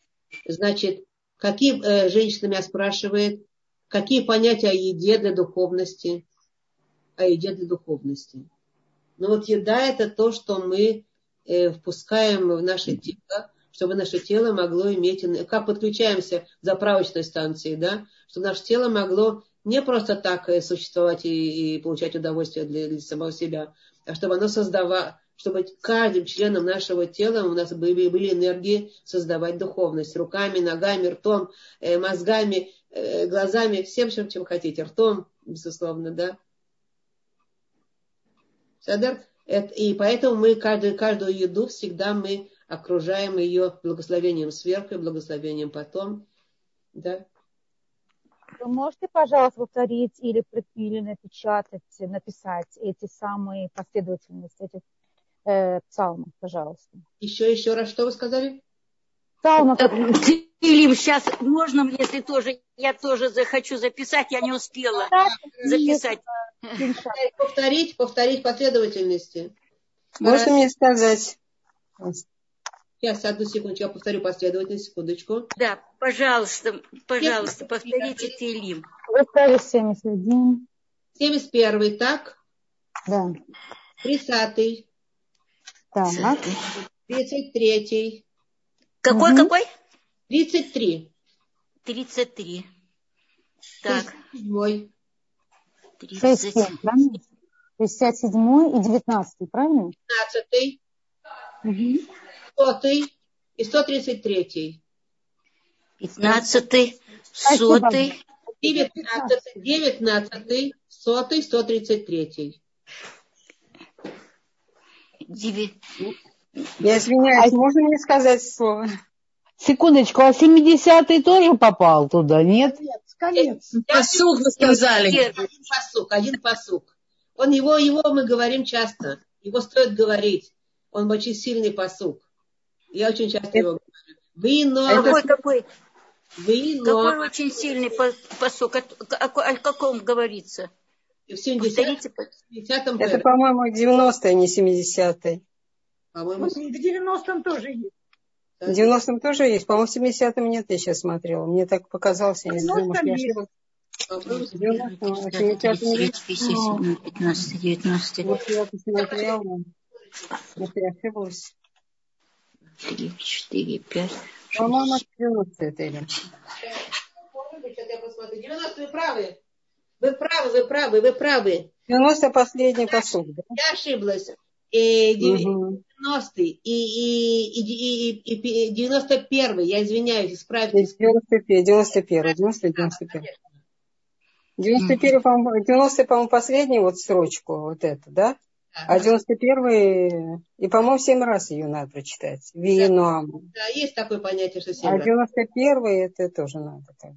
Значит, какие э, женщина меня спрашивает, какие понятия о еде для духовности, о еде для духовности. Ну вот еда это то, что мы э, впускаем в наше тело, чтобы наше тело могло иметь, как подключаемся к заправочной станции, да, чтобы наше тело могло не просто так э, существовать и, и получать удовольствие для, для самого себя, а чтобы оно создавало, чтобы каждым членом нашего тела у нас были, были энергии создавать духовность руками, ногами, ртом, э, мозгами, э, глазами, всем, чем, чем хотите, ртом, безусловно, да. Садар? И поэтому мы каждую, каждую еду всегда мы окружаем ее благословением сверху и благословением потом. Да?
Вы можете, пожалуйста, повторить или, или напечатать, написать эти самые последовательности этих э, псалмов, пожалуйста.
Еще, еще раз, что вы сказали?
Псалмы.
Или сейчас можно, если тоже, я тоже захочу записать, я не успела записать.
Повторить, повторить последовательности.
Можно мне сказать?
Сейчас, одну секундочку, я повторю последовательность, секундочку.
Да, пожалуйста, пожалуйста, повторите Тейлим.
Вы сказали 71.
71, так?
Да.
30.
Так.
33.
Какой, угу. какой?
33.
33. Так.
37.
37, правильно? 57 и 19, правильно?
15. Угу. 100 и 133.
15, 100.
19, 19, 100, 133.
Я извиняюсь, а... можно мне сказать слово?
Секундочку, а 70-й тоже попал туда, нет?
Нет, конец.
Посук вы сказали. Один посук, один посук. Он его, его мы говорим часто. Его стоит говорить. Он очень сильный посук. Я очень часто его говорю.
Вы, но... Какой, какой? Вы, но... Какой очень сильный посук? О, о, о каком говорится?
В 70 Это, по-моему, 90-е, не 70-е.
По-моему, в 90-м тоже есть.
В 90-м тоже есть. По-моему, в 70-м нет, я сейчас смотрела. Мне так показалось, я не знаю, может, я ошиблась. 15, 19. Вот я посмотрела. Может, я ошиблась. 3, 4, 5. По-моему, 90 это или?
90 вы правы. Вы правы, вы правы, вы правы.
90 последний посуд. Да?
Я ошиблась. И 90 и, и, и, и, и 91 я извиняюсь, исправьте.
91 91 90 91 91 по-моему, 90 по-моему, последний вот строчку, вот это, да? А 91 и, по-моему, 7 раз ее надо прочитать. Виенуаму.
Да, есть такое понятие, что 7
а раз. А 91 это тоже надо. Так.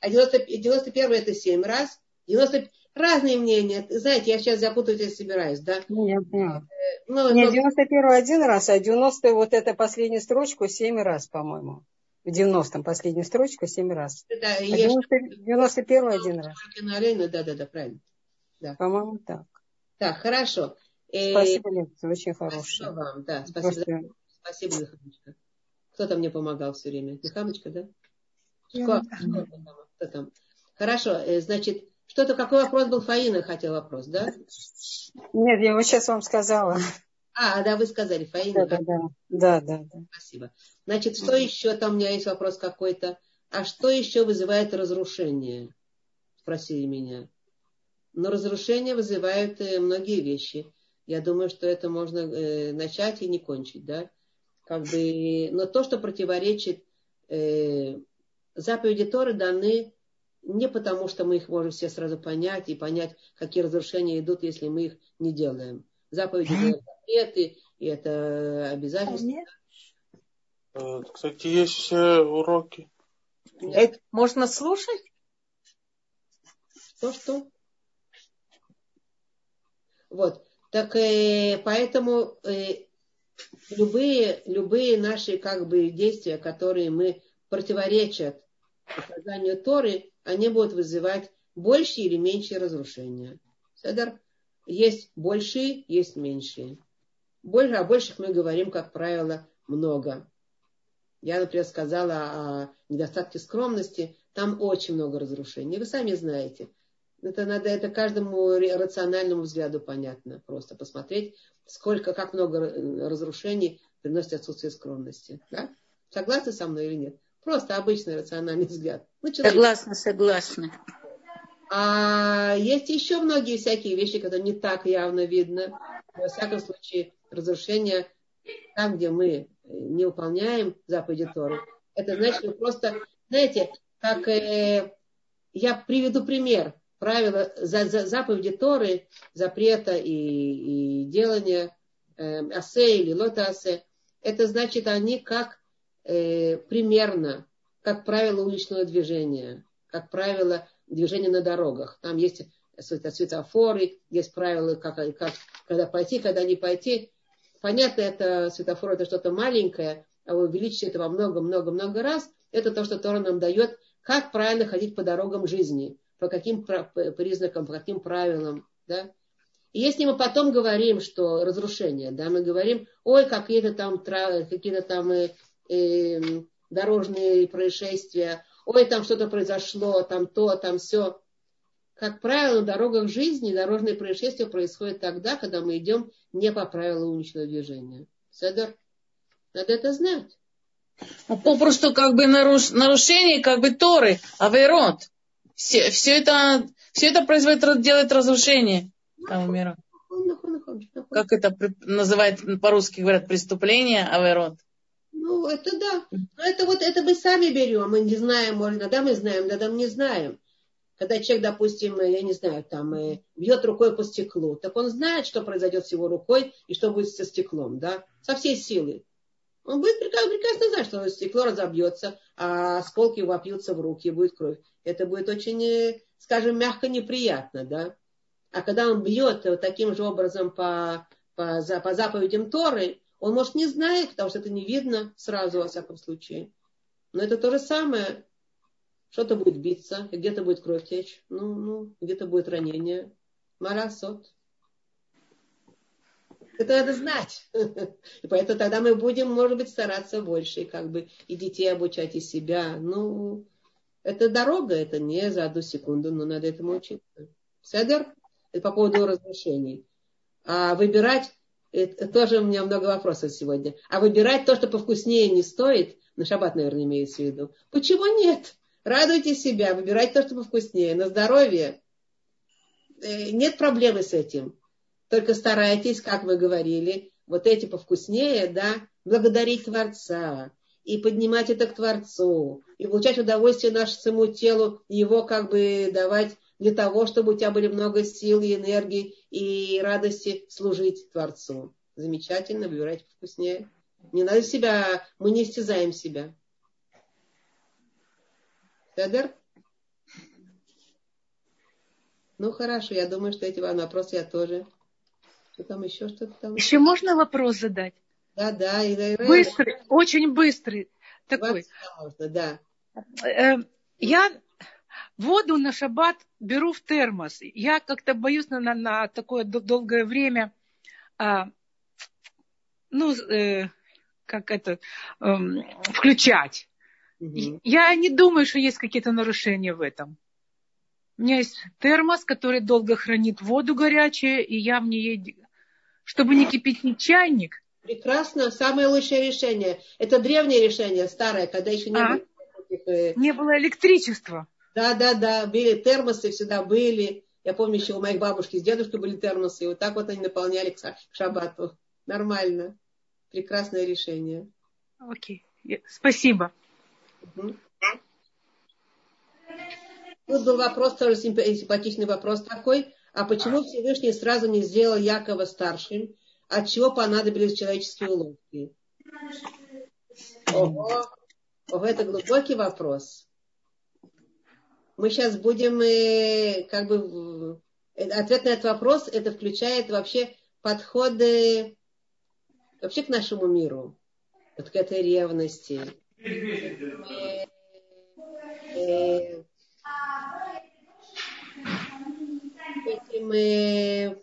А 90, 91 это 7 раз. 90, разные мнения. Знаете, я сейчас запутаюсь, я собираюсь, да?
Ну, я поняла. Э, ну, Нет, 91 один раз, а 90 вот это последнюю строчку 7 раз, по-моему. В 90-м последнюю строчку 7 раз. Да, а 90, 91 один раз.
Да, да, да, правильно.
Да. По-моему, так.
Так, хорошо.
Э, спасибо, лекция, очень хорошая.
Спасибо вам, да, спасибо. Просто... Спасибо, Михамочка. Кто там мне помогал все время? Михамочка, да? Кто, кто там? Хорошо, э, значит, что-то, какой вопрос был? Фаина хотел вопрос, да?
Нет, я его сейчас вам сказала.
А, да, вы сказали, Фаина.
Да, да, да, да, да.
Спасибо. Значит, что еще там у меня есть вопрос какой-то? А что еще вызывает разрушение? Спросили меня. Но разрушение вызывает э, многие вещи. Я думаю, что это можно э, начать и не кончить, да? Как бы, но то, что противоречит э, заповеди Торы, даны не потому, что мы их можем все сразу понять и понять, какие разрушения идут, если мы их не делаем. Заповеди это запреты, и это обязательства.
Э, кстати, есть все уроки.
Это можно слушать?
Что-что? Вот. Так э, поэтому э, любые, любые наши как бы действия, которые мы противоречат указанию Торы, они будут вызывать большие или меньшие разрушения. Седер? Есть большие, есть меньшие. Больше, о больших мы говорим, как правило, много. Я, например, сказала о недостатке скромности. Там очень много разрушений. Вы сами знаете. Это надо, это каждому рациональному взгляду понятно. Просто посмотреть, сколько, как много разрушений приносит отсутствие скромности. Да? Согласны со мной или нет? Просто обычный рациональный взгляд.
Ну, Согласна, согласна.
А есть еще многие всякие вещи, которые не так явно видно. Во всяком случае, разрушение там, где мы не выполняем заповеди Торы. Это значит, что просто, знаете, как э, я приведу пример. Правила за, за, заповеди Торы, запрета и, и делания э, асе или лота асе, это значит, они как э, примерно, как правило, уличного движения, как правило, движения на дорогах. Там есть светофоры, есть правила, как, как, когда пойти, когда не пойти. Понятно, это светофор это что-то маленькое, а увеличить это во много-много-много раз, это то, что Тора нам дает, как правильно ходить по дорогам жизни, по каким признакам, по каким правилам. Да? И если мы потом говорим, что разрушение, да, мы говорим, ой, какие-то там, какие-то там э, дорожные происшествия, ой, там что-то произошло, там то, там все. Как правило, на дорогах жизни дорожные происшествия происходят тогда, когда мы идем не по правилам уличного движения. Седер, надо это знать.
Ну, попросту как бы наруш, нарушение как бы Торы, Аверот. Все, все, это, все это производит, делает разрушение там мира. Как это называют по-русски говорят, преступление, Аверот.
Ну, это да. Но это вот, это мы сами берем. Мы не знаем, может, иногда мы знаем, иногда мы не знаем. когда человек, допустим, я не знаю, там, бьет рукой по стеклу, так он знает, что произойдет с его рукой и что будет со стеклом, да, со всей силы. Он будет прекрасно, прекрасно знать, что стекло разобьется, а осколки вопьются в руки, и будет кровь. Это будет очень, скажем, мягко неприятно, да. А когда он бьет вот таким же образом по, по, по заповедям Торы, он, может, не знает, потому что это не видно сразу, во всяком случае. Но это то же самое. Что-то будет биться, где-то будет кровь течь, ну, ну, где-то будет ранение. Марасот. Это надо знать. И поэтому тогда мы будем, может быть, стараться больше, и как бы и детей обучать, и себя. Ну, это дорога, это не за одну секунду, но надо этому учиться. Седер? Это по поводу разрешений. А выбирать, это тоже у меня много вопросов сегодня. А выбирать то, что повкуснее не стоит, на шаббат, наверное, имеется в виду. Почему нет? Радуйте себя, выбирайте то, что повкуснее. На здоровье. Э, нет проблемы с этим. Только старайтесь, как вы говорили, вот эти повкуснее, да, благодарить Творца и поднимать это к Творцу, и получать удовольствие нашему телу, его как бы давать для того, чтобы у тебя были много сил и энергии и радости служить Творцу. Замечательно, выбирайте вкуснее. Не надо себя, мы не истязаем себя. Федор? Ну хорошо, я думаю, что эти вопросы я тоже. Что там еще что-то там?
Еще можно вопрос задать?
Да, да. И,
быстрый, очень быстрый такой.
Можно, да.
Э, я воду на шаббат беру в термос. Я как-то боюсь на, на такое долгое время, а, ну, э, как это, э, включать. Угу. Я не думаю, что есть какие-то нарушения в этом. У меня есть термос, который долго хранит воду горячую, и я в ней чтобы не кипятить чайник.
Прекрасно, самое лучшее решение. Это древнее решение, старое, когда еще не
а? было э, Не было электричества.
Да, да, да, были термосы, всегда были. Я помню, еще у моих бабушки с дедушкой были термосы, и вот так вот они наполняли к шабату. Нормально. Прекрасное решение.
Окей, спасибо. Угу.
Тут был вопрос, тоже симпатичный вопрос такой. А почему Всевышний сразу не сделал Якова старшим? От чего понадобились человеческие уловки? Ого, Ого это глубокий вопрос. Мы сейчас будем, э, как бы, э, ответ на этот вопрос, это включает вообще подходы вообще к нашему миру, вот к этой ревности. Э, э, этим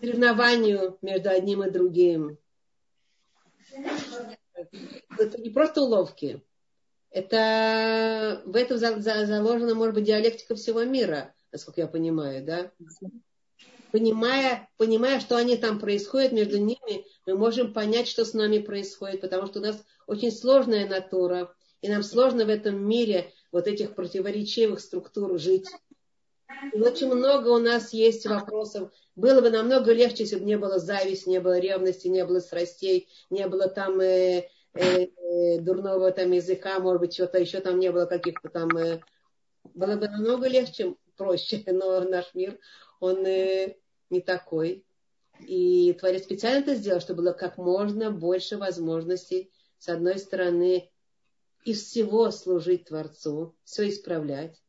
соревнованию между одним и другим. Это не просто уловки. Это в этом заложена, может быть, диалектика всего мира, насколько я понимаю, да? Понимая, понимая, что они там происходят между ними, мы можем понять, что с нами происходит, потому что у нас очень сложная натура, и нам сложно в этом мире вот этих противоречивых структур жить. И очень много у нас есть вопросов. Было бы намного легче, если бы не было зависти, не было ревности, не было страстей, не было там э, дурного там языка, может быть, что-то еще там не было каких-то там... Э, было бы намного легче, проще, но наш мир, он э, не такой. И Творец специально это сделал, чтобы было как можно больше возможностей, с одной стороны, из всего служить Творцу, все исправлять,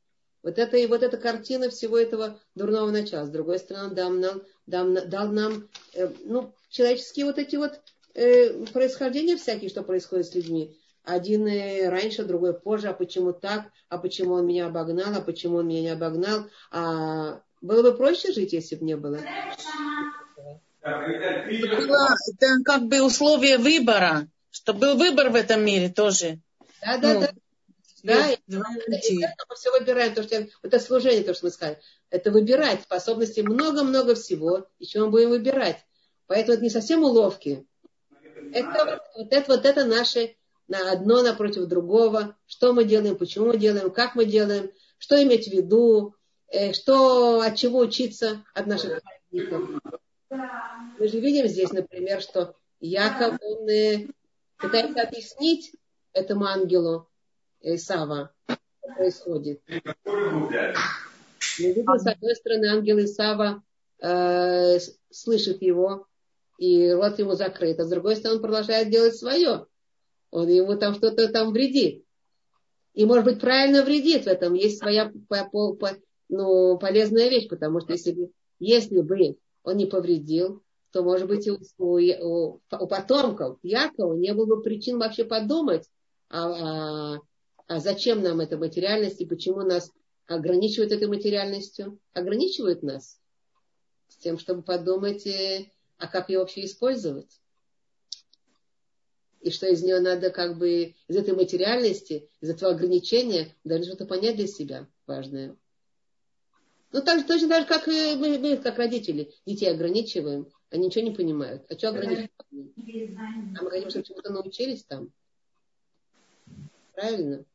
вот это и вот эта картина всего этого дурного начала. С другой стороны, дал нам, дал, дал нам э, ну, человеческие вот эти вот э, происхождения всякие, что происходит с людьми. Один э, раньше, другой позже. А почему так? А почему он меня обогнал? А почему он меня не обогнал? А было бы проще жить, если бы не было?
Это как бы условие выбора, что был выбор в этом мире тоже.
Да, да, ну. да. Да, и, мы все выбираем, то, что это служение, то, что мы сказали. Это выбирать способности много-много всего, еще мы будем выбирать. Поэтому это не совсем уловки. Это вот это, вот это наше на одно напротив другого, что мы делаем, почему мы делаем, как мы делаем, что иметь в виду, э, что, от чего учиться от наших праведников. Мы же видим здесь, например, что Яков, он э, пытается объяснить этому ангелу, Исава, происходит. Мы видим, с одной стороны, ангел Исава э, слышит его, и рот ему закрыт, а с другой стороны, он продолжает делать свое. Он ему там что-то там вредит. И, может быть, правильно вредит в этом. Есть своя по, по, по, ну, полезная вещь, потому что если бы, если бы он не повредил, то, может быть, у, у, у потомков Якова не было бы причин вообще подумать, а, а, а зачем нам эта материальность и почему нас ограничивают этой материальностью? Ограничивают нас с тем, чтобы подумать, а как ее вообще использовать? И что из нее надо как бы, из этой материальности, из этого ограничения, даже что-то понять для себя важное. Ну, так, точно так же, как и мы, мы, как родители, детей ограничиваем, они ничего не понимают. А что ограничивать? А мы хотим, чтобы чему-то научились там. Правильно?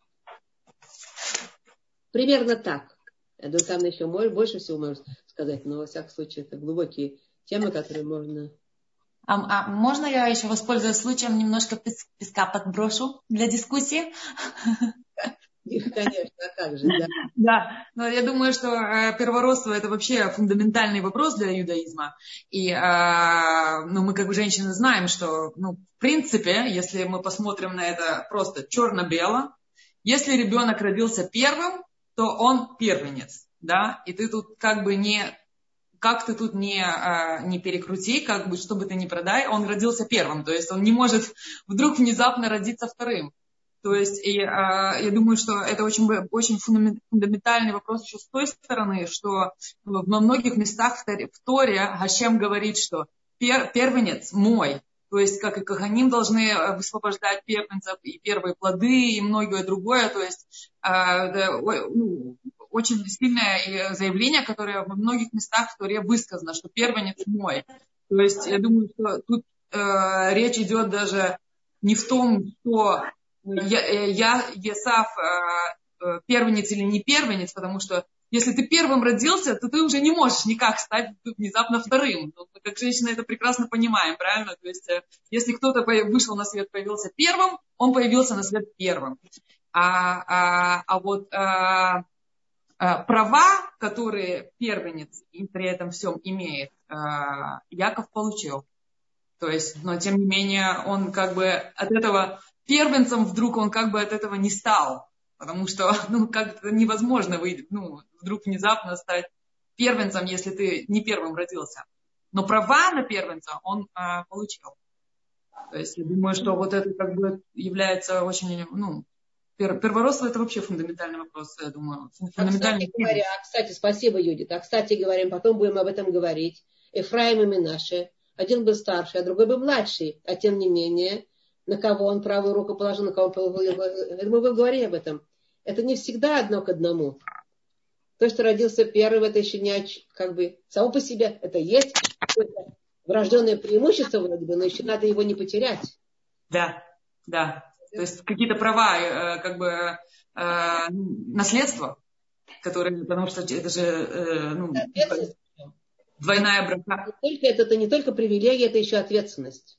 Примерно так. Я думаю, там еще больше всего можно сказать, но во всяком случае это глубокие темы, которые можно...
А, а можно я еще воспользуюсь случаем, немножко песка подброшу для дискуссии?
Конечно, а как же, да.
Да, но я думаю, что э, первородство это вообще фундаментальный вопрос для иудаизма. И э, ну, мы как женщины знаем, что ну, в принципе, если мы посмотрим на это просто черно-бело, если ребенок родился первым, то он первенец, да, и ты тут как бы не как ты тут не, э, не перекрути, как бы, чтобы ты не продай, он родился первым, то есть он не может вдруг внезапно родиться вторым. То есть и, а, я думаю, что это очень, очень фундаментальный вопрос еще с той стороны, что во многих местах в Торе Хашем говорит, что пер, первенец мой, то есть как и Каханим должны высвобождать первенцев и первые плоды и многое другое. То есть ну, очень сильное заявление, которое во многих местах в Торе высказано, что первенец мой. То есть я думаю, что тут э, речь идет даже не в том, что я, э, я Есав э, э, первенец или не первенец, потому что если ты первым родился, то ты уже не можешь никак стать внезапно вторым. Ну, мы как женщины это прекрасно понимаем, правильно? То есть, если кто-то вышел на свет, появился первым, он появился на свет первым. А, а, а вот а, права, которые первенец и при этом всем имеет, а, Яков получил. То есть, но тем не менее, он как бы от этого первенцем вдруг он как бы от этого не стал. Потому что, ну, как-то невозможно выйти, ну, вдруг внезапно стать первенцем, если ты не первым родился. Но права на первенца он а, получил. То есть я думаю, что вот это как бы является очень, ну, первородство это вообще фундаментальный вопрос, я думаю.
Фундаментальный а, кстати, говоря, кстати, спасибо, Юдит. А, кстати говоря, потом будем об этом говорить. Ефраим и Минаше. Один был старший, а другой был младший. А тем не менее, на кого он правую руку положил, на кого он положил. Мы будем говорить об этом. Это не всегда одно к одному. То, что родился первым, это еще не как бы само по себе, это есть врожденное преимущество вроде бы, но еще надо его не потерять.
Да, да. То есть какие-то права, э, как бы э, наследство, которые, потому что это же э, ну, двойная брака.
Это не только привилегия, это еще ответственность.